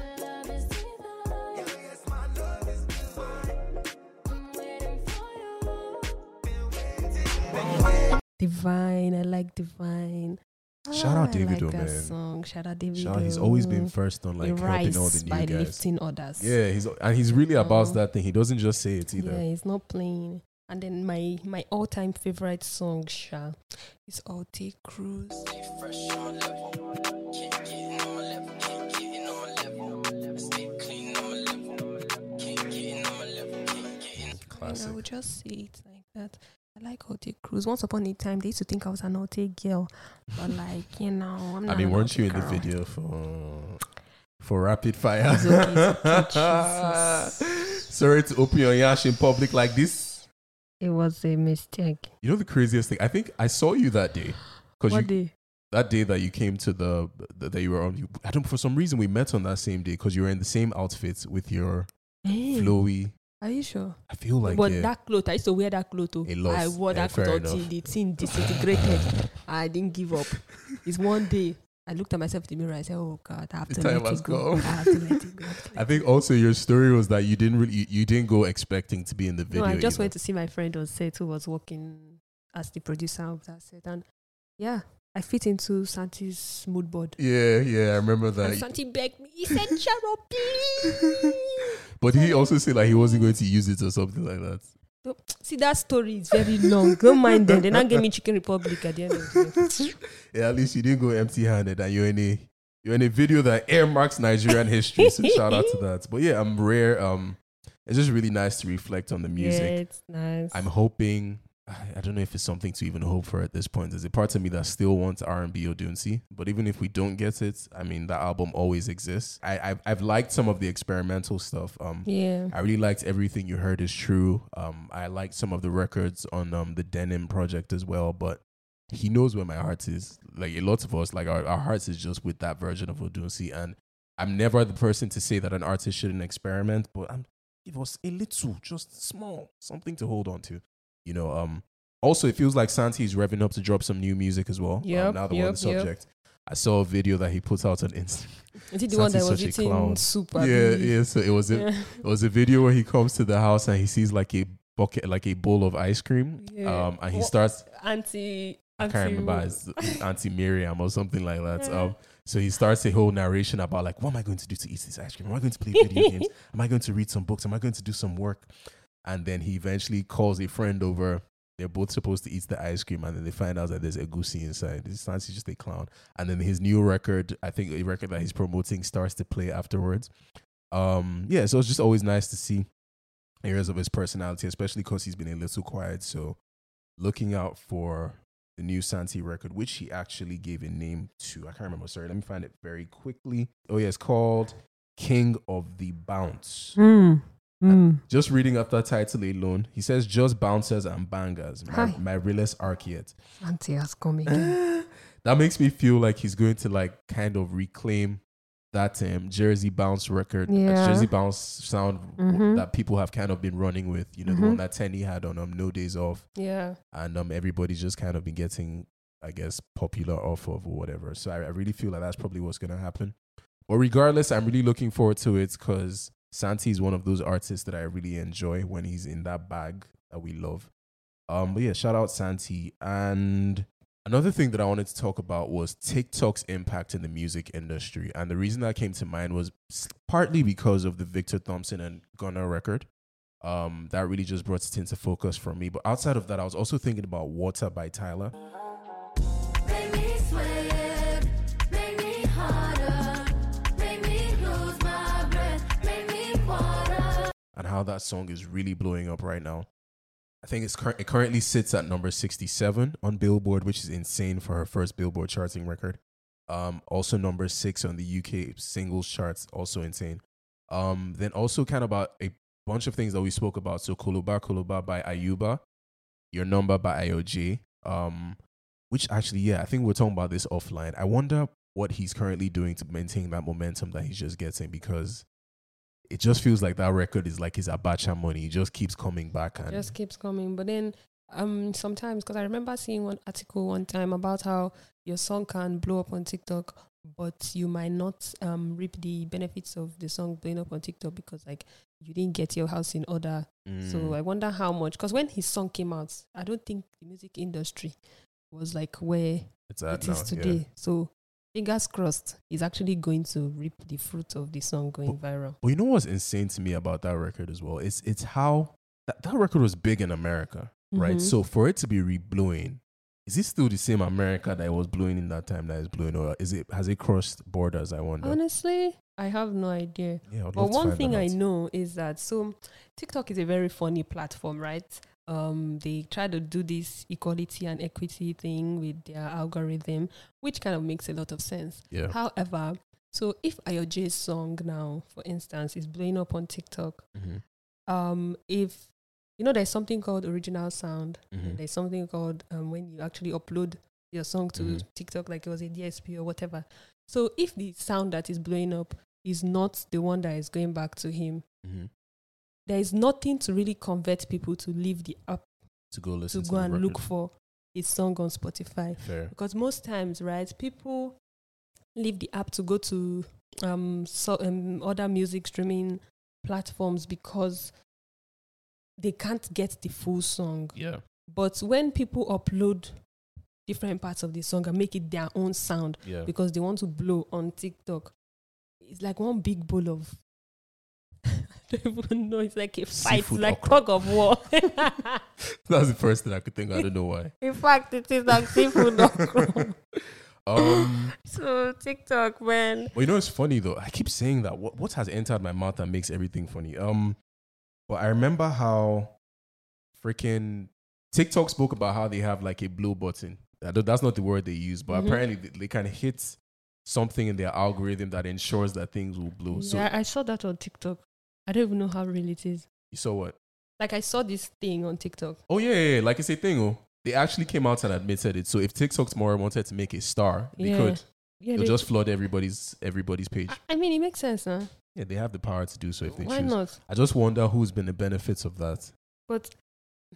Speaker 3: Divine, I like Divine.
Speaker 2: Shout out
Speaker 3: Ah, I
Speaker 2: Davido,
Speaker 3: like
Speaker 2: man.
Speaker 3: Song. Shout out Davido.
Speaker 2: Shout out, he's always been first on like
Speaker 3: He
Speaker 2: helping all the new
Speaker 3: by
Speaker 2: guys.
Speaker 3: lifting others.
Speaker 2: Yeah, he's and he's really about
Speaker 3: Mhm.
Speaker 2: that thing. He doesn't just say it either.
Speaker 3: Yeah, he's not playing. And then my my all time favorite song, Sha, is Alte Cruise. And I would just say it like that. I like Alte Cruise. Once upon a time, they used to think I was an Alte girl, but like you know, I'm not.
Speaker 2: I mean, weren't you in the video for for rapid fire?
Speaker 3: It's okay, it's *laughs*
Speaker 2: Sorry to open your yash in public like this.
Speaker 3: It was a mistake.
Speaker 2: You know the craziest thing? I think I saw you that day because
Speaker 3: What
Speaker 2: you
Speaker 3: day?
Speaker 2: that day that you came to the that you were on. You, I don't for some reason we met on that same day because you were in the same outfit with your
Speaker 3: Hey.
Speaker 2: flowy
Speaker 3: Are you sure?
Speaker 2: I feel like
Speaker 3: but
Speaker 2: yeah.
Speaker 3: that cloth, I used to wear that cloth. Oh. too.
Speaker 2: A lot.
Speaker 3: I wore
Speaker 2: Yeah,
Speaker 3: that cloth until the thing disintegrated. *laughs* I didn't give up. It's one day I looked at myself in the mirror. I said, "Oh God, I have to let it go. I have to let it go." I have to let
Speaker 2: I think also your story was that you didn't really you, you didn't go expecting to be in the video.
Speaker 3: No, I just
Speaker 2: either.
Speaker 3: went to see my friend on set who was working as the producer of that set, and yeah, I fit into Santi's mood board.
Speaker 2: Yeah, yeah, I remember
Speaker 3: And
Speaker 2: that.
Speaker 3: Santi begged me. He said, "Shut up, please." *laughs*
Speaker 2: But he also said like he wasn't going to use it or something like that.
Speaker 3: See that story is very long. Don't mind them. They not give me *laughs* Chicken Republic at the end of the day. *laughs*
Speaker 2: Yeah, at least you didn't go empty handed and you're in a you're in a video that earmarks Nigerian history. So shout out to that. But yeah, I'm rare. Um it's just really nice to reflect on the music.
Speaker 3: Yeah, it's nice.
Speaker 2: I'm hoping. I don't know if it's something to even hope for at this point. There's a part of me that still wants R and B Odunsi, but even if we don't get it, I mean that album always exists. I I've, I've liked some of the experimental stuff. Um,
Speaker 3: yeah.
Speaker 2: I really liked everything you heard is true. Um, I liked some of the records on um the Denim project as well, but he knows where my heart is. Like a lot of us, like our, our hearts is just with that version of Odunsi, and I'm never the person to say that an artist shouldn't experiment, but I'm give us a little, just small, something to hold on to. You know, um also it feels like Santi is revving up to drop some new music as well. Um,
Speaker 3: Yep,
Speaker 2: now that we're on
Speaker 3: yep,
Speaker 2: the
Speaker 3: yep.
Speaker 2: subject. I saw a video that he put out on Instagram.
Speaker 3: Is it the *laughs* one that
Speaker 2: Santi's
Speaker 3: was
Speaker 2: a clown.
Speaker 3: eating soup?
Speaker 2: Yeah, yeah. So it was a
Speaker 3: Yeah.
Speaker 2: it was a video where he comes to the house and he sees like a bucket, like a bowl of ice cream.
Speaker 3: Yeah.
Speaker 2: Um, and he
Speaker 3: What-
Speaker 2: starts.
Speaker 3: Auntie.
Speaker 2: I can't
Speaker 3: auntie
Speaker 2: remember. It's *laughs* Auntie Miriam or something like that.
Speaker 3: Yeah.
Speaker 2: Um, so he starts a whole narration about like, what am I going to do to eat this ice cream? Am I going to play video games? *laughs* Am I going to read some books? Am I going to do some work? And then he eventually calls a friend over. They're both supposed to eat the ice cream, and then they find out that there's a goosey inside. This is just a clown. And then his new record, I think a record that he's promoting, starts to play afterwards. Um, yeah, so it's just always nice to see areas of his personality, especially because he's been a little quiet. So looking out for the new Santi record, which he actually gave a name to. I can't remember. Sorry, let me find it very quickly. Oh yeah, it's called King of the Bounce.
Speaker 3: Mm. Mm.
Speaker 2: Just reading up that title alone, he says just bouncers and bangers. My,
Speaker 3: Hi.
Speaker 2: my realest archeet.
Speaker 3: Auntie has come again.
Speaker 2: that makes me feel like he's going to like kind of reclaim that um, Jersey bounce record,
Speaker 3: Yeah.
Speaker 2: Jersey bounce sound
Speaker 3: Mhm.
Speaker 2: that people have kind of been running with. You know, the
Speaker 3: Mhm.
Speaker 2: one that Tenny had on um, No Days Off,
Speaker 3: yeah.
Speaker 2: and um, everybody's just kind of been getting, I guess, popular off of or whatever. So I, I really feel like that's probably what's gonna happen. But regardless, I'm really looking forward to it because Santi is one of those artists that I really enjoy when he's in that bag that we love. Um, but yeah, shout out Santi. And another thing that I wanted to talk about was TikTok's impact in the music industry. And the reason that came to mind was partly because of the Victor Thompson and Gunna record. Um, that really just brought it into focus for me. But outside of that, I was also thinking about Water by
Speaker 6: Tyla.
Speaker 2: And how that song is really blowing up right now. I think it's cur- it currently sits at number 67 on Billboard, which is insane for her first Billboard charting record. Um, also number six on the UK singles charts, also insane. Um, then also kind of about a bunch of things that we spoke about. So Kuluba Kuluba by Ayuba, Your Number by Ayo Jay. Um, which actually, yeah, I think we're talking about this offline. I wonder what he's currently doing to maintain that momentum that he's just getting because it just feels like that record is like his Abacha money. It just keeps coming back and
Speaker 3: just keeps coming. But then um sometimes because I remember seeing one article one time about how your song can blow up on TikTok, but you might not um reap the benefits of the song blowing up on TikTok because like you didn't get your house in order. So
Speaker 2: Mm.
Speaker 3: I wonder how much because when his song came out, I don't think the music industry was like where
Speaker 2: it's at
Speaker 3: it
Speaker 2: now,
Speaker 3: is
Speaker 2: yeah.
Speaker 3: today. So fingers crossed, he's actually going to reap the fruit of the song going viral.
Speaker 2: But you know what's insane to me about that record as well? It's it's how that, that record was big in America, right?
Speaker 3: Mhm.
Speaker 2: So for it to be re-blowing, is it still the same America that it was blowing in that time that is blowing, or is it has it crossed borders? I wonder.
Speaker 3: Honestly, I have no idea.
Speaker 2: yeah,
Speaker 3: But one thing I know is that so TikTok is a very funny platform, right? Um, they try to do this equality and equity thing with their algorithm, which kind of makes a lot of sense.
Speaker 2: Yeah,
Speaker 3: However, so if Ayo Jay's song now, for instance, is blowing up on TikTok,
Speaker 2: Mhm,
Speaker 3: um, if you know there's something called original sound,
Speaker 2: mhm.
Speaker 3: there's something called um, when you actually upload your song to
Speaker 2: Mhm.
Speaker 3: TikTok, like it was a DSP or whatever. So if the sound that is blowing up is not the one that is going back to him,
Speaker 2: Mhm.
Speaker 3: There is nothing to really convert people to leave the app
Speaker 2: to go
Speaker 3: to
Speaker 2: listen to,
Speaker 3: go
Speaker 2: the
Speaker 3: and look for a song on Spotify.
Speaker 2: Fair.
Speaker 3: Because most times, right, people leave the app to go to um, so, um other music streaming platforms because they can't get the full song.
Speaker 2: Yeah.
Speaker 3: But when people upload different parts of the song and make it their own sound
Speaker 2: Yeah.
Speaker 3: because they want to blow on TikTok, it's like one big bowl of. I don't even know. It's like a fight,
Speaker 2: Seafood
Speaker 3: like
Speaker 2: okra.
Speaker 3: tug of war. *laughs* *laughs*
Speaker 2: That's the first thing I could think. I don't know why.
Speaker 3: In fact, it is like seafood okra. *laughs*
Speaker 2: Um,
Speaker 3: So TikTok, man.
Speaker 2: well, you know, it's funny though. I keep saying that. What what has entered my mouth that makes everything funny? Um, but I remember how freaking TikTok spoke about how they have like a blue button. That's not the word they use, but
Speaker 3: Mhm.
Speaker 2: apparently they, they can hit something in their algorithm that ensures that things will blow. So
Speaker 3: I saw that on TikTok. I don't even know how real it is.
Speaker 2: you saw what?
Speaker 3: Like I saw this thing on TikTok.
Speaker 2: Oh yeah, yeah, yeah. like it's a thing. Oh, they actually came out and admitted it. So if TikTok tomorrow wanted to make a star, they
Speaker 3: Yeah.
Speaker 2: could.
Speaker 3: Yeah,
Speaker 2: They'll
Speaker 3: they-
Speaker 2: just flood everybody's everybody's page.
Speaker 3: I- I mean, it makes sense, huh?
Speaker 2: Yeah, they have the power to do so if they
Speaker 3: Why
Speaker 2: choose.
Speaker 3: not?
Speaker 2: I just wonder who's been the benefits of that.
Speaker 3: But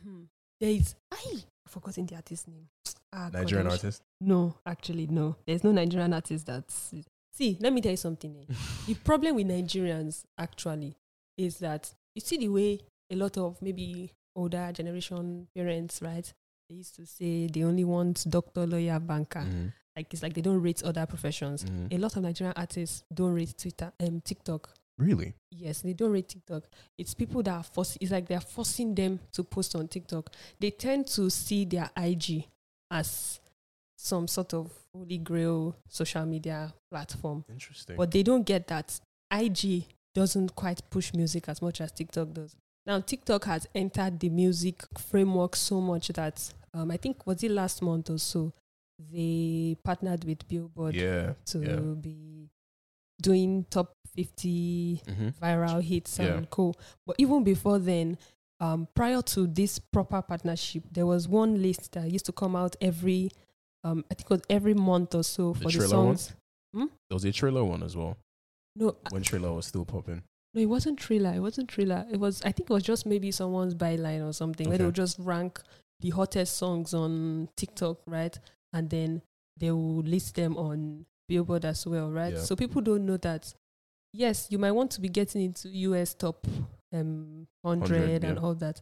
Speaker 3: hmm, there is. I I've forgotten the artist name. Ah,
Speaker 2: Nigerian
Speaker 3: I'm
Speaker 2: artist.
Speaker 3: No, actually, no. There's no Nigerian artist that's. See, let me tell you something. eh. *laughs* the problem with Nigerians actually is that you see the way a lot of maybe older generation parents, right? They used to say they only want doctor, lawyer, banker.
Speaker 2: Mhm,
Speaker 3: Like it's like they don't rate other professions.
Speaker 2: mhm.
Speaker 3: A lot of Nigerian artists don't rate Twitter, um, TikTok.
Speaker 2: Really?
Speaker 3: Yes, they don't rate TikTok. It's people that are forcing. It's like they're forcing them to post on TikTok. They tend to see their IG as some sort of holy grail social media platform,
Speaker 2: Interesting.
Speaker 3: but they don't get that IG doesn't quite push music as much as TikTok does. Now TikTok has entered the music framework so much that um, I think was it last month or so they partnered with Billboard
Speaker 2: yeah.
Speaker 3: to
Speaker 2: yeah.
Speaker 3: be doing top 50
Speaker 2: Mhm.
Speaker 3: viral hits
Speaker 2: Yeah.
Speaker 3: and co. But even before then, um, prior to this proper partnership, there was one list that used to come out every, um, I think it was every month or so for the,
Speaker 2: Triller one?
Speaker 3: songs.
Speaker 2: There was a Triller one as well
Speaker 3: No,
Speaker 2: when Triller was still popping.
Speaker 3: no, it wasn't Triller. It wasn't Triller. It was, I think it was just maybe someone's byline or something where they would just rank the hottest songs on TikTok, right? And then they will list them on Billboard as well, right?
Speaker 2: Yeah.
Speaker 3: So people don't know that. Yes, you might want to be getting into US top um 100,
Speaker 2: 100,
Speaker 3: and
Speaker 2: yeah.
Speaker 3: all that,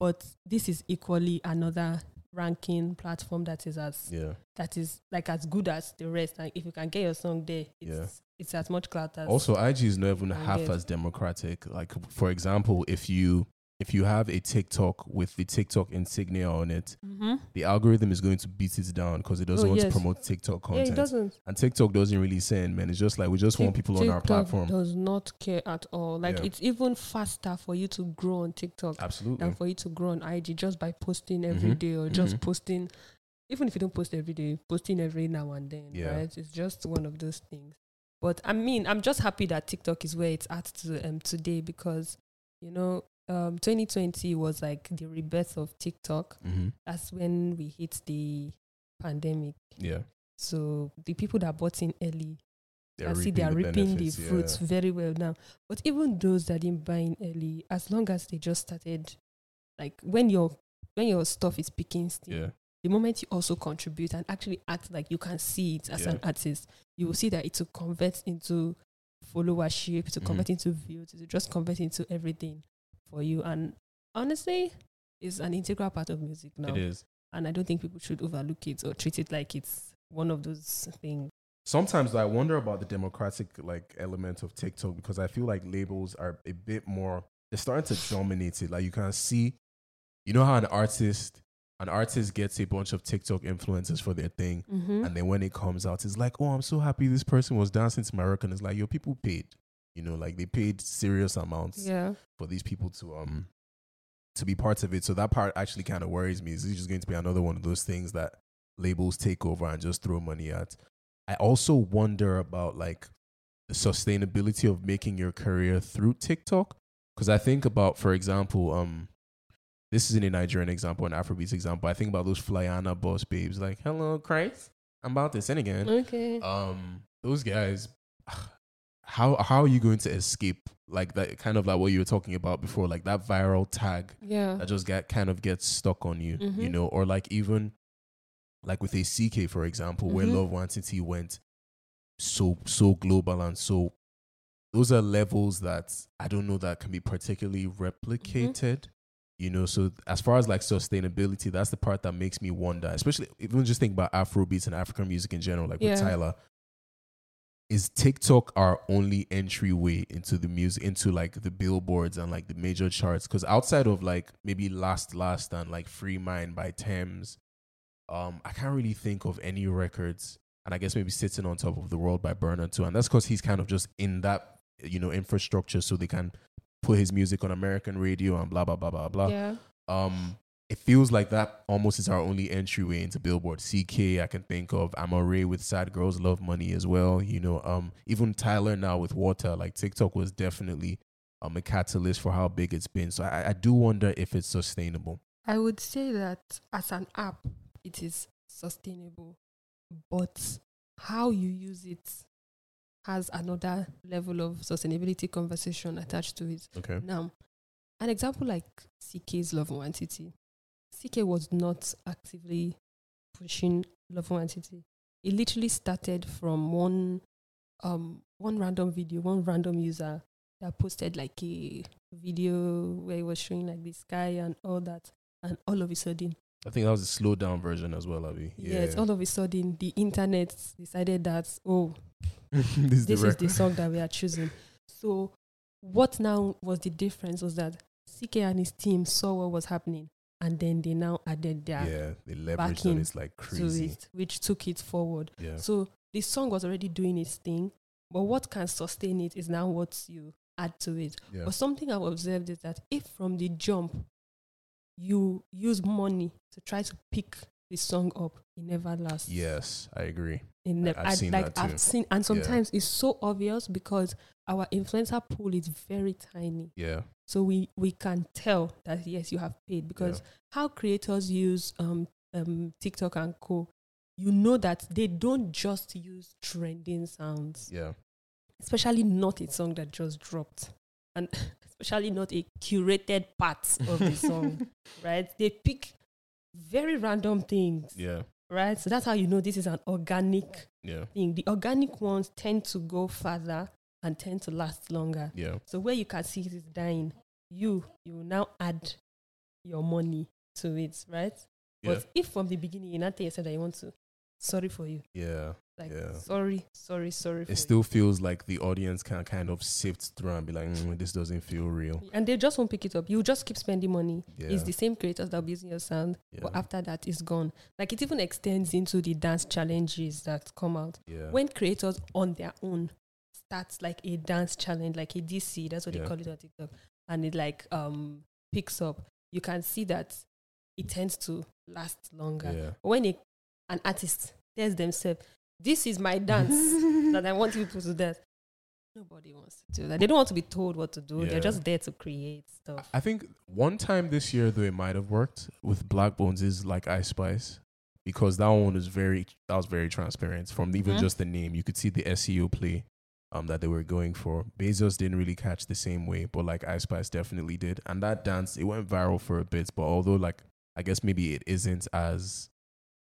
Speaker 3: but this is equally another ranking platform that is as
Speaker 2: Yeah.
Speaker 3: that is like as good as the rest. And if you can get your song there, it's
Speaker 2: Yeah.
Speaker 3: It's as much clout as
Speaker 2: Also, IG is not even half
Speaker 3: get.
Speaker 2: as democratic. Like, for example, if you if you have a TikTok with the TikTok insignia on it,
Speaker 3: Mhm.
Speaker 2: the algorithm is going to beat it down because it doesn't
Speaker 3: Oh,
Speaker 2: want
Speaker 3: yes.
Speaker 2: to promote TikTok content.
Speaker 3: Yeah, it doesn't.
Speaker 2: And TikTok doesn't really send, man. It's just like we just want people on our platform.
Speaker 3: Does not care at all. Like
Speaker 2: Yeah.
Speaker 3: it's even faster for you to grow on TikTok
Speaker 2: Absolutely.
Speaker 3: than for you to grow on IG just by posting every
Speaker 2: Mhm,
Speaker 3: day or just
Speaker 2: mhm.
Speaker 3: posting. Even if you don't post every day, posting every now and then,
Speaker 2: Yeah.
Speaker 3: right? It's just one of those things. But I mean, I'm just happy that TikTok is where it's at to, um, today because you know, um, 2020 was like the rebirth of TikTok.
Speaker 2: hmm
Speaker 3: That's when we hit the pandemic.
Speaker 2: Yeah.
Speaker 3: So the people that bought in early
Speaker 2: They're
Speaker 3: I see they are reaping the
Speaker 2: benefits, yeah.
Speaker 3: fruits very well now. But even those that didn't buy in early, as long as they just started, like when your when your stuff is picking steam,
Speaker 2: Yeah.
Speaker 3: The moment you also contribute and actually act like you can see it as
Speaker 2: Yeah.
Speaker 3: an artist, you will see that it will convert into followership, to convert mm-hmm. into views, to just convert into everything for you. And honestly, it's an integral part of music now.
Speaker 2: It is.
Speaker 3: And I don't think people should overlook it or treat it like it's one of those things.
Speaker 2: Sometimes I wonder about the democratic like element of TikTok because I feel like labels are a bit more. They're starting to dominate it. Like you can see, you know how an artist, an artist gets a bunch of TikTok influencers for their thing,
Speaker 3: Mm-hmm.
Speaker 2: and then when it comes out, it's like, oh, I'm so happy this person was dancing to my record. And it's like, yo, people paid. You know, like they paid serious amounts
Speaker 3: Yeah.
Speaker 2: for these people to um to be parts of it. So that part actually kind of worries me. Is this just going to be another one of those things that labels take over and just throw money at? I also wonder about like the sustainability of making your career through TikTok. Because I think about, for example, um, this isn't a Nigerian example, an Afrobeats example. I think about those Flyana boss babes, like, hello, Christ, I'm about to sin again
Speaker 3: Okay.
Speaker 2: um those guys *sighs* how how are you going to escape like that kind of like what you were talking about before, like that viral tag
Speaker 3: Yeah.
Speaker 2: that just get kind of gets stuck on you, you
Speaker 3: Mhm.
Speaker 2: know, or like even like with a CKay for example, where
Speaker 3: Mhm.
Speaker 2: Love Nwantiti went so so global and so those are levels that I don't know that can be particularly replicated. You know, so as far as like sustainability, that's the part that makes me wonder, especially even just think about Afrobeats and African music in general, like
Speaker 3: Yeah.
Speaker 2: with Tyla. Is TikTok our only entryway into the music, into like the billboards and like the major charts? Because outside of like maybe Last Last and like Free Mind by Tems, um, I can't really think of any records. And I guess maybe Sitting on Top of the World by Burna too. And that's because he's kind of just in that, you know, infrastructure so they can put his music on American radio and blah blah blah blah blah.
Speaker 3: Yeah.
Speaker 2: Um, it feels like that almost is our only entryway into Billboard. CKay, I can think of Amaarae with Sad Girls Love Money as well. You know, um, even Tyla now with Water. Like TikTok was definitely um a catalyst for how big it's been. So I, I do wonder if it's sustainable.
Speaker 3: I would say that as an app, it is sustainable, but how you use it has another level of sustainability conversation attached to it.
Speaker 2: Okay.
Speaker 3: Now, an example like CKay's Love Nwantiti. CK was not actively pushing Love Nwantiti. It literally started from one um one random video, one random user that posted like a video where he was showing like the sky and all that. And all of a sudden,
Speaker 2: I think that was a slowed down version as well, Abby.
Speaker 3: yes, all of a sudden the internet decided that oh *laughs*
Speaker 2: this is
Speaker 3: this
Speaker 2: the
Speaker 3: is the song that we are choosing. So, what now was the difference was that CKay and his team saw what was happening, and then they now added their
Speaker 2: Yeah, they leveraged on it's like
Speaker 3: to
Speaker 2: crazy.
Speaker 3: it, which took it forward.
Speaker 2: Yeah.
Speaker 3: So the song was already doing its thing, but what can sustain it is now what you add to it.
Speaker 2: Yeah.
Speaker 3: But something I've observed is that if from the jump you use money to try to pick the song up, it never lasts.
Speaker 2: Yes, I agree.
Speaker 3: It never,
Speaker 2: I've
Speaker 3: I-
Speaker 2: seen
Speaker 3: like
Speaker 2: that too.
Speaker 3: I've seen, and sometimes it's so obvious because our influencer pool is very tiny.
Speaker 2: Yeah.
Speaker 3: So we we can tell that yes, you have paid because how creators use um um TikTok and co, you know that they don't just use trending sounds,
Speaker 2: Yeah.
Speaker 3: especially not a song that just dropped, and *laughs* especially not a curated part of the song, *laughs* right? They pick very random things,
Speaker 2: Yeah.
Speaker 3: right? So that's how you know this is an organic
Speaker 2: Yeah.
Speaker 3: thing. The organic ones tend to go further and tend to last longer.
Speaker 2: Yeah.
Speaker 3: So where you can see it is dying, you you will now add your money to it, right?
Speaker 2: Yeah.
Speaker 3: But if from the beginning you not tell yourself that you want to, sorry for you.
Speaker 2: Yeah.
Speaker 3: Like
Speaker 2: Yeah.
Speaker 3: sorry, sorry, sorry
Speaker 2: It still feels like the audience can kind of sift through and be like, mm, this doesn't feel real.
Speaker 3: And they just won't pick it up. You just keep spending money.
Speaker 2: Yeah.
Speaker 3: It's the same creators that will be using your sound, but after that it's gone. Like it even extends into the dance challenges that come out.
Speaker 2: Yeah.
Speaker 3: when creators on their own start like a dance challenge, like a DC, that's what
Speaker 2: Yeah.
Speaker 3: they call it on TikTok, and it like um picks up, you can see that it tends to last longer.
Speaker 2: Yeah.
Speaker 3: When a, an artist tells themselves, "This is my dance *laughs* that I want people to dance," nobody wants to do that. They don't want to be told what to do.
Speaker 2: Yeah.
Speaker 3: They're just there to create stuff.
Speaker 2: I think one time this year though it might have worked with BlaqBonez is like Ice Spice because that one was very that was very transparent from even
Speaker 3: Mhm.
Speaker 2: just the name you could see the SEO play um that they were going for. Bezos didn't really catch the same way, but like Ice Spice definitely did, and that dance it went viral for a bit. But although like I guess maybe it isn't as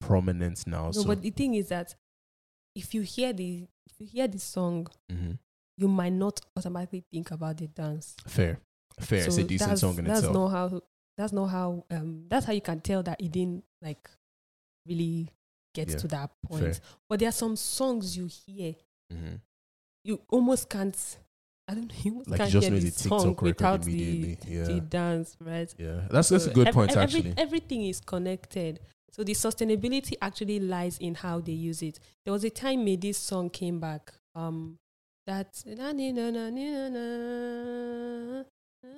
Speaker 2: prominent now.
Speaker 3: No,
Speaker 2: so
Speaker 3: but the thing is that if you hear the if you hear the song,
Speaker 2: Mhm.
Speaker 3: you might not automatically think about the dance.
Speaker 2: fair, fair. it's a decent song in
Speaker 3: that's
Speaker 2: itself.
Speaker 3: not how that's not how um that's how you can tell that it didn't like really get
Speaker 2: Yeah,
Speaker 3: to that point.
Speaker 2: fair.
Speaker 3: But there are some songs you hear,
Speaker 2: Mhm.
Speaker 3: you almost can't I don't know, you almost
Speaker 2: Like,
Speaker 3: can't
Speaker 2: just
Speaker 3: hear the song without the,
Speaker 2: yeah.
Speaker 3: the dance, right?
Speaker 2: Yeah, that's that's a good point
Speaker 3: every-
Speaker 2: actually.
Speaker 3: everything is connected. So the sustainability actually lies in how they use it. There was a time Medi's song came back. Um, that
Speaker 2: I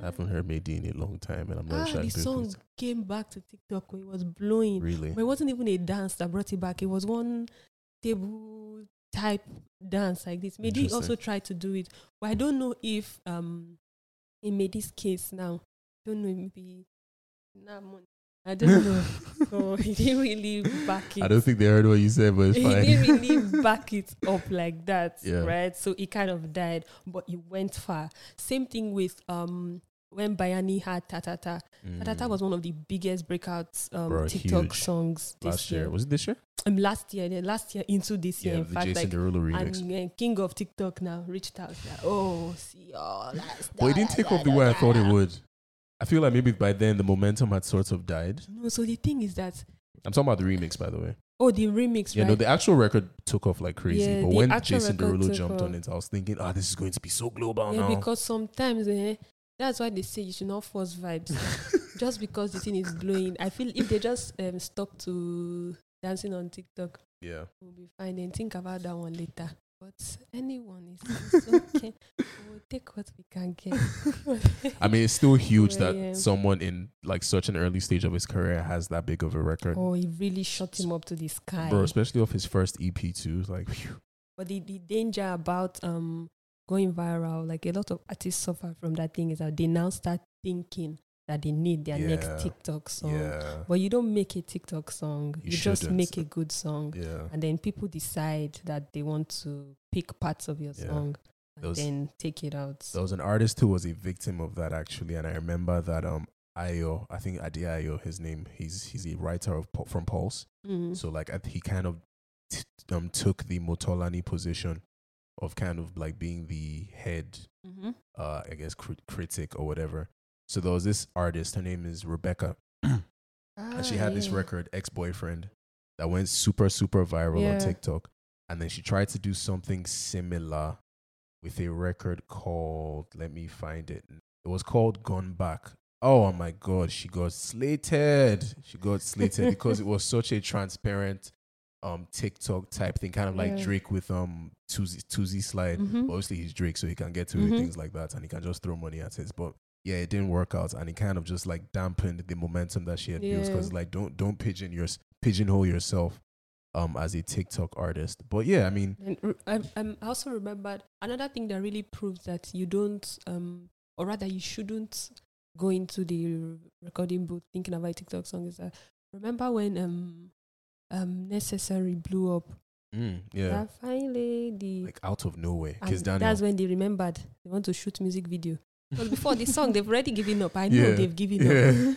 Speaker 2: haven't heard Mehdi in a long time, and I'm not
Speaker 3: ah,
Speaker 2: sure.
Speaker 3: the song came back to TikTok where it was blowing.
Speaker 2: Really?
Speaker 3: But it wasn't even a dance that brought it back. It was one table type dance like this. Mehdi also tried to do it, but I don't know if um in Mehdi's case now, don't know maybe mon- I don't know. *laughs* so he didn't really back it.
Speaker 2: I don't think they heard what you said, but it's
Speaker 3: he
Speaker 2: fine.
Speaker 3: didn't really *laughs* back it up like that,
Speaker 2: Yeah.
Speaker 3: right? So he kind of died, but he went far. Same thing with um when Bayanni had Tatata. Tatata
Speaker 2: Mm.
Speaker 3: was one of the biggest breakouts um,
Speaker 2: Bro,
Speaker 3: TikTok
Speaker 2: huge.
Speaker 3: songs this
Speaker 2: last
Speaker 3: year.
Speaker 2: year. Was it this year?
Speaker 3: Um, last year, then last year into this year. In fact,
Speaker 2: Jason
Speaker 3: like
Speaker 2: remix.
Speaker 3: and King of TikTok now reached out. Like, oh, see all that
Speaker 2: but it didn't take off the way I thought it would. I feel like maybe by then the momentum had sort of died.
Speaker 3: No, so the thing is that
Speaker 2: I'm talking about the remix, by the way.
Speaker 3: oh, the remix,
Speaker 2: Yeah,
Speaker 3: right?
Speaker 2: no, the actual record took off like crazy.
Speaker 3: Yeah,
Speaker 2: but when Jason Derulo jumped on it, I was thinking, ah, this is going to be so global
Speaker 3: yeah,
Speaker 2: now.
Speaker 3: because sometimes eh, that's why they say you should not force vibes. *laughs* just because the thing is blowing, I feel if they just um, stop to dancing on TikTok,
Speaker 2: yeah.
Speaker 3: we'll be fine. And think about that one later. But anyone is okay. *laughs* we'll take what we can get. *laughs*
Speaker 2: I mean, it's still *laughs* huge that
Speaker 3: yeah.
Speaker 2: someone in like such an early stage of his career has that big of a record.
Speaker 3: oh, he really shot him up to the sky.
Speaker 2: Bro, especially off his first EP too. Like, phew.
Speaker 3: But the, the danger about um going viral, like a lot of artists suffer from that thing, is that they now start thinking that they need their
Speaker 2: Yeah.
Speaker 3: next TikTok song.
Speaker 2: yeah,
Speaker 3: But you don't make a TikTok song.
Speaker 2: You
Speaker 3: You, just make a good song.
Speaker 2: yeah.
Speaker 3: And then people decide that they want to pick parts of your song and
Speaker 2: Those-
Speaker 3: then take it out.
Speaker 2: There was an artist who was a victim of that actually, and I remember that um Ayo, I think Adi Ayo, his name, he's he's a writer of from Pulse.
Speaker 3: Mhm.
Speaker 2: So like he kind of t- um took the Motolani position of kind of like being the head,
Speaker 3: Mhm.
Speaker 2: uh I guess crit- critic or whatever. So there was this artist, her name is Rebecca, and she had this
Speaker 3: yeah.
Speaker 2: record ex boyfriend that went super super viral
Speaker 3: Yeah.
Speaker 2: on TikTok, and then she tried to do something similar with a record called let me find it. It was called Gone Back. Oh my god, she got slated. She got slated *laughs* because it was such a transparent um TikTok type thing, kind of like
Speaker 3: Yeah.
Speaker 2: Drake with um Toosie Toosie Slide.
Speaker 3: Mhm.
Speaker 2: Obviously he's Drake, so he can get to with
Speaker 3: Mhm.
Speaker 2: things like that and he can just throw money at it. But yeah, it didn't work out and it kind of just like dampened the momentum that she had built because like don't don't pigeon your pigeonhole yourself um as a TikTok artist. But yeah, I mean
Speaker 3: I, I also remembered another thing that really proves that you don't, um, or rather, you shouldn't go into the recording booth thinking about a TikTok song. Is that remember when um, um, necessary blew up?
Speaker 2: mm, yeah.
Speaker 3: That fine lady.
Speaker 2: Like out of nowhere. Kiss Daniel.
Speaker 3: that's when they remembered they want to shoot music video. Because before the song, they've already given up. I know
Speaker 2: Yeah.
Speaker 3: they've given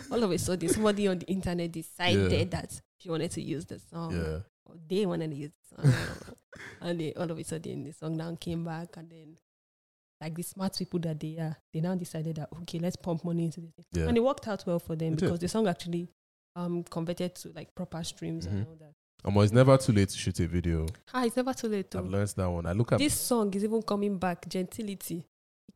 Speaker 3: up. *laughs* All of a sudden, somebody on the internet decided
Speaker 2: Yeah.
Speaker 3: that she wanted to use the song
Speaker 2: yeah.
Speaker 3: or they wanted to use the song. *laughs* and they, all of a sudden, the song now came back. And then, like the smart people that they are, they now decided that, okay, let's pump money into this thing.
Speaker 2: Yeah.
Speaker 3: And it worked out well for them
Speaker 2: It did.
Speaker 3: because the song actually um converted to like proper streams
Speaker 2: Mhm.
Speaker 3: and all that.
Speaker 2: Um, it's never too late to shoot a video.
Speaker 3: Ah, it's never too late.
Speaker 2: I've learned that one. I look at
Speaker 3: This song is even coming back, Gentility.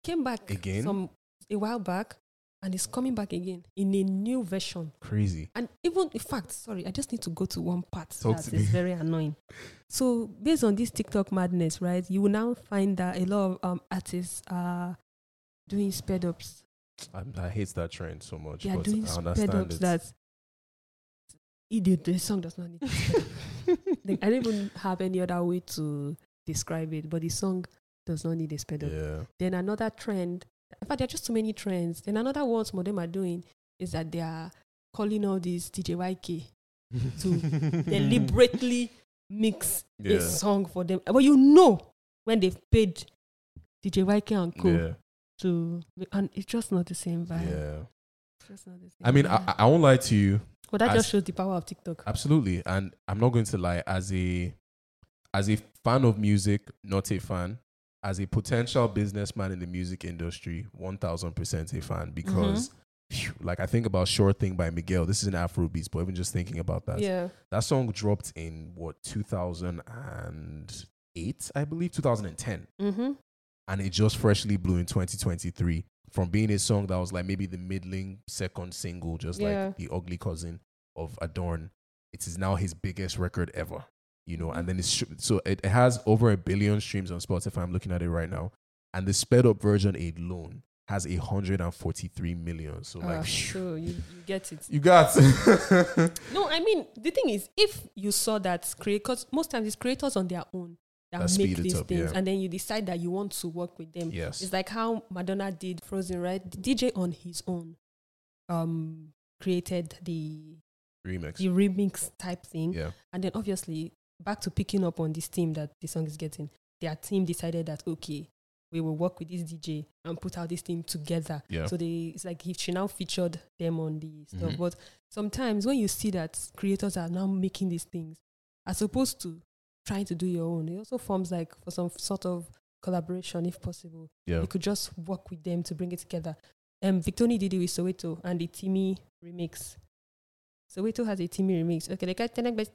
Speaker 3: Came back
Speaker 2: Again?
Speaker 3: some a while back and it's coming back again in a new version.
Speaker 2: crazy.
Speaker 3: And even, in fact, sorry, I just need to go to one part
Speaker 2: Talk
Speaker 3: that is very annoying. So, based on this TikTok madness, right, you will now find that a lot of um, artists are doing sped ups.
Speaker 2: I, I hate that trend so much.
Speaker 3: They are
Speaker 2: but
Speaker 3: doing
Speaker 2: I
Speaker 3: sped ups
Speaker 2: it.
Speaker 3: that idiot, the song does not need to *laughs* sped up. Like, I don't even have any other way to describe it, but the song does not need a sped up.
Speaker 2: yeah.
Speaker 3: Then another trend, in fact, there are just too many trends. Then another one some of them are doing is that they are calling all these DJ YK *laughs* to deliberately mix
Speaker 2: Yeah.
Speaker 3: a song for them. But you know when they've paid DJ YK and Co
Speaker 2: Yeah.
Speaker 3: to, and it's just not the same vibe.
Speaker 2: Yeah.
Speaker 3: It's just not the same
Speaker 2: I mean,
Speaker 3: vibe.
Speaker 2: I, I won't lie to you.
Speaker 3: but that
Speaker 2: as-
Speaker 3: just shows the power of TikTok.
Speaker 2: Absolutely. And I'm not going to lie, as a as a fan of music, not a fan, as a potential businessman in the music industry, one thousand percent a fan because phew, like I think about Sure Thing by Miguel. This is an Afro beats, but even just thinking about that.
Speaker 3: yeah.
Speaker 2: That song dropped in what 2008, I believe, 2010.
Speaker 3: Mm-hmm.
Speaker 2: and it just freshly blew in 2023 from being a song that was like maybe the middling second single, just
Speaker 3: Yeah.
Speaker 2: like the ugly cousin of Adorn. It is now his biggest record ever, you know, and then it's so it, it has over a billion streams on Spotify. I'm looking at it right now, and the sped up version alone has 143 million. So like,
Speaker 3: Ah,
Speaker 2: phew,
Speaker 3: so you, you get it.
Speaker 2: you got *laughs*
Speaker 3: No, I mean the thing is, if you saw that creators, most times it's creators on their own that,
Speaker 2: That
Speaker 3: make these
Speaker 2: up,
Speaker 3: things,
Speaker 2: yeah.
Speaker 3: and then you decide that you want to work with them.
Speaker 2: yes,
Speaker 3: It's like how Madonna did Frozen, right? The DJ on his own um created the
Speaker 2: remix.
Speaker 3: the remix type thing.
Speaker 2: yeah,
Speaker 3: And then obviously back to picking up on this team that the song is getting. Their team decided that okay, we will work with this DJ and put out this thing together.
Speaker 2: Yeah.
Speaker 3: So they it's like if she now featured them on the stuff.
Speaker 2: Mhm.
Speaker 3: But sometimes when you see that creators are now making these things as opposed to trying to do your own, it also forms like for some sort of collaboration if possible.
Speaker 2: yeah,
Speaker 3: You could just work with them to bring it together. Um, Victony did it with Soweto and the Timmy remix. Soweto has a Timmy remix. Okay, they got ten best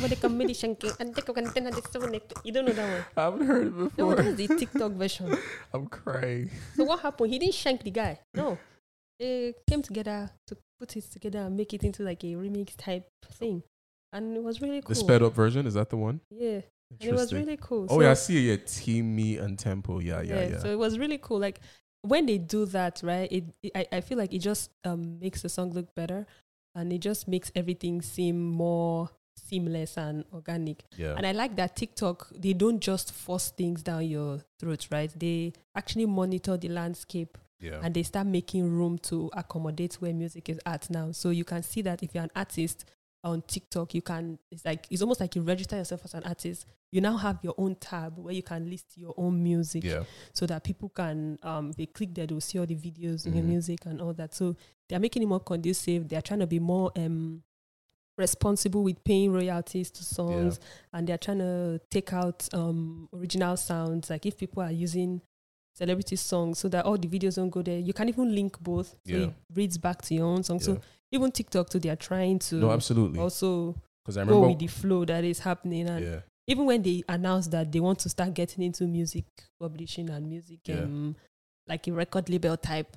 Speaker 3: what they come shanking and take You don't know that one.
Speaker 2: I haven't heard it
Speaker 3: No,
Speaker 2: before.
Speaker 3: that's the TikTok version. *laughs*
Speaker 2: I'm crying.
Speaker 3: So what happened? He didn't shank the guy. No, they came together to put it together and make it into like a remix type thing, and it was really cool.
Speaker 2: The sped up version is that the one?
Speaker 3: yeah, and it was really cool.
Speaker 2: Oh
Speaker 3: So-
Speaker 2: yeah, I see it. Yeah, Team Me and Tempo. Yeah, yeah, yeah.
Speaker 3: So it was really cool. Like when they do that, right? It, it I, I feel like it just um makes the song look better, and it just makes everything seem more seamless and organic.
Speaker 2: yeah.
Speaker 3: And I like that TikTok they don't just force things down your throat, right? They actually monitor the landscape
Speaker 2: yeah.
Speaker 3: and they start making room to accommodate where music is at now. So you can see that if you're an artist on TikTok, you can it's like it's almost like you register yourself as an artist. You now have your own tab where you can list your own music
Speaker 2: yeah.
Speaker 3: so that people can um they click there, they'll see all the videos of your
Speaker 2: Mhm.
Speaker 3: music and all that. So they're making it more conducive. They're trying to be more um responsible with paying royalties to songs and they're trying to take out um original sounds. Like if people are using celebrity songs so that all the videos don't go there. You can even link both. So
Speaker 2: Yeah.
Speaker 3: it reads back to your own song.
Speaker 2: yeah.
Speaker 3: So even TikTok too, they are trying to
Speaker 2: no, absolutely.
Speaker 3: also
Speaker 2: Because I
Speaker 3: go
Speaker 2: remember.
Speaker 3: with the flow that is happening and
Speaker 2: yeah.
Speaker 3: Even when they announced that they want to start getting into music publishing and music
Speaker 2: Yeah.
Speaker 3: um like a record label type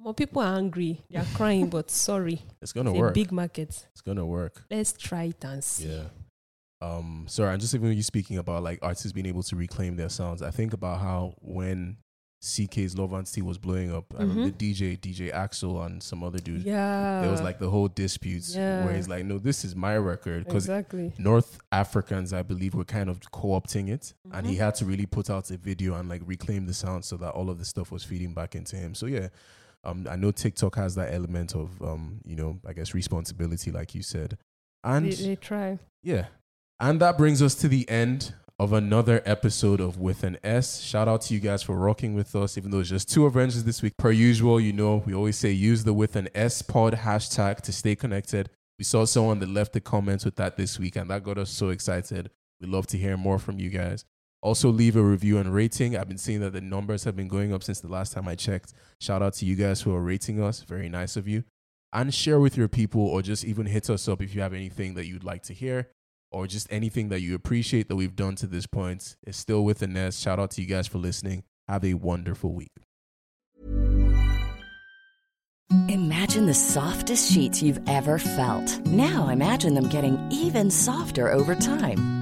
Speaker 3: more people are angry they are crying *laughs* but sorry
Speaker 2: It's gonna
Speaker 3: it's a
Speaker 2: work.
Speaker 3: big market
Speaker 2: it's gonna work.
Speaker 3: let's try it and see
Speaker 2: Yeah. Um, sorry, I'm just even you speaking about like artists being able to reclaim their sounds. I think about how when CKay's Love Nwantiti was blowing up, I remember the DJ, DJ Axel and some other dude.
Speaker 3: yeah.
Speaker 2: There was like the whole disputes where he's like, No, this is my record. Because
Speaker 3: exactly.
Speaker 2: North Africans, I believe, were kind of co-opting it, and he
Speaker 3: Mhm.
Speaker 2: had to really put out a video and like reclaim the sound so that all of the stuff was feeding back into him. So yeah, um, I know TikTok has that element of um, you know, I guess responsibility, like you said, and
Speaker 3: they, they try.
Speaker 2: Yeah, and that brings us to the end of another episode of With an S. Shout out to you guys for rocking with us, even though it's just two Avengers this week. Per usual, you know, we always say use the With an S pod hashtag to stay connected. We saw someone that left a comment with that this week, and that got us so excited. We love to hear more from you guys. Also, leave a review and rating. I've been seeing that the numbers have been going up since the last time I checked. Shout out to you guys who are rating us. Very nice of you. And share with your people, or just even hit us up if you have anything that you'd like to hear or just anything that you appreciate that we've done to this point. It's still with nest. Shout out to you guys for listening. Have a wonderful week.
Speaker 7: Imagine the softest sheets you've ever felt. Now imagine them getting even softer over time.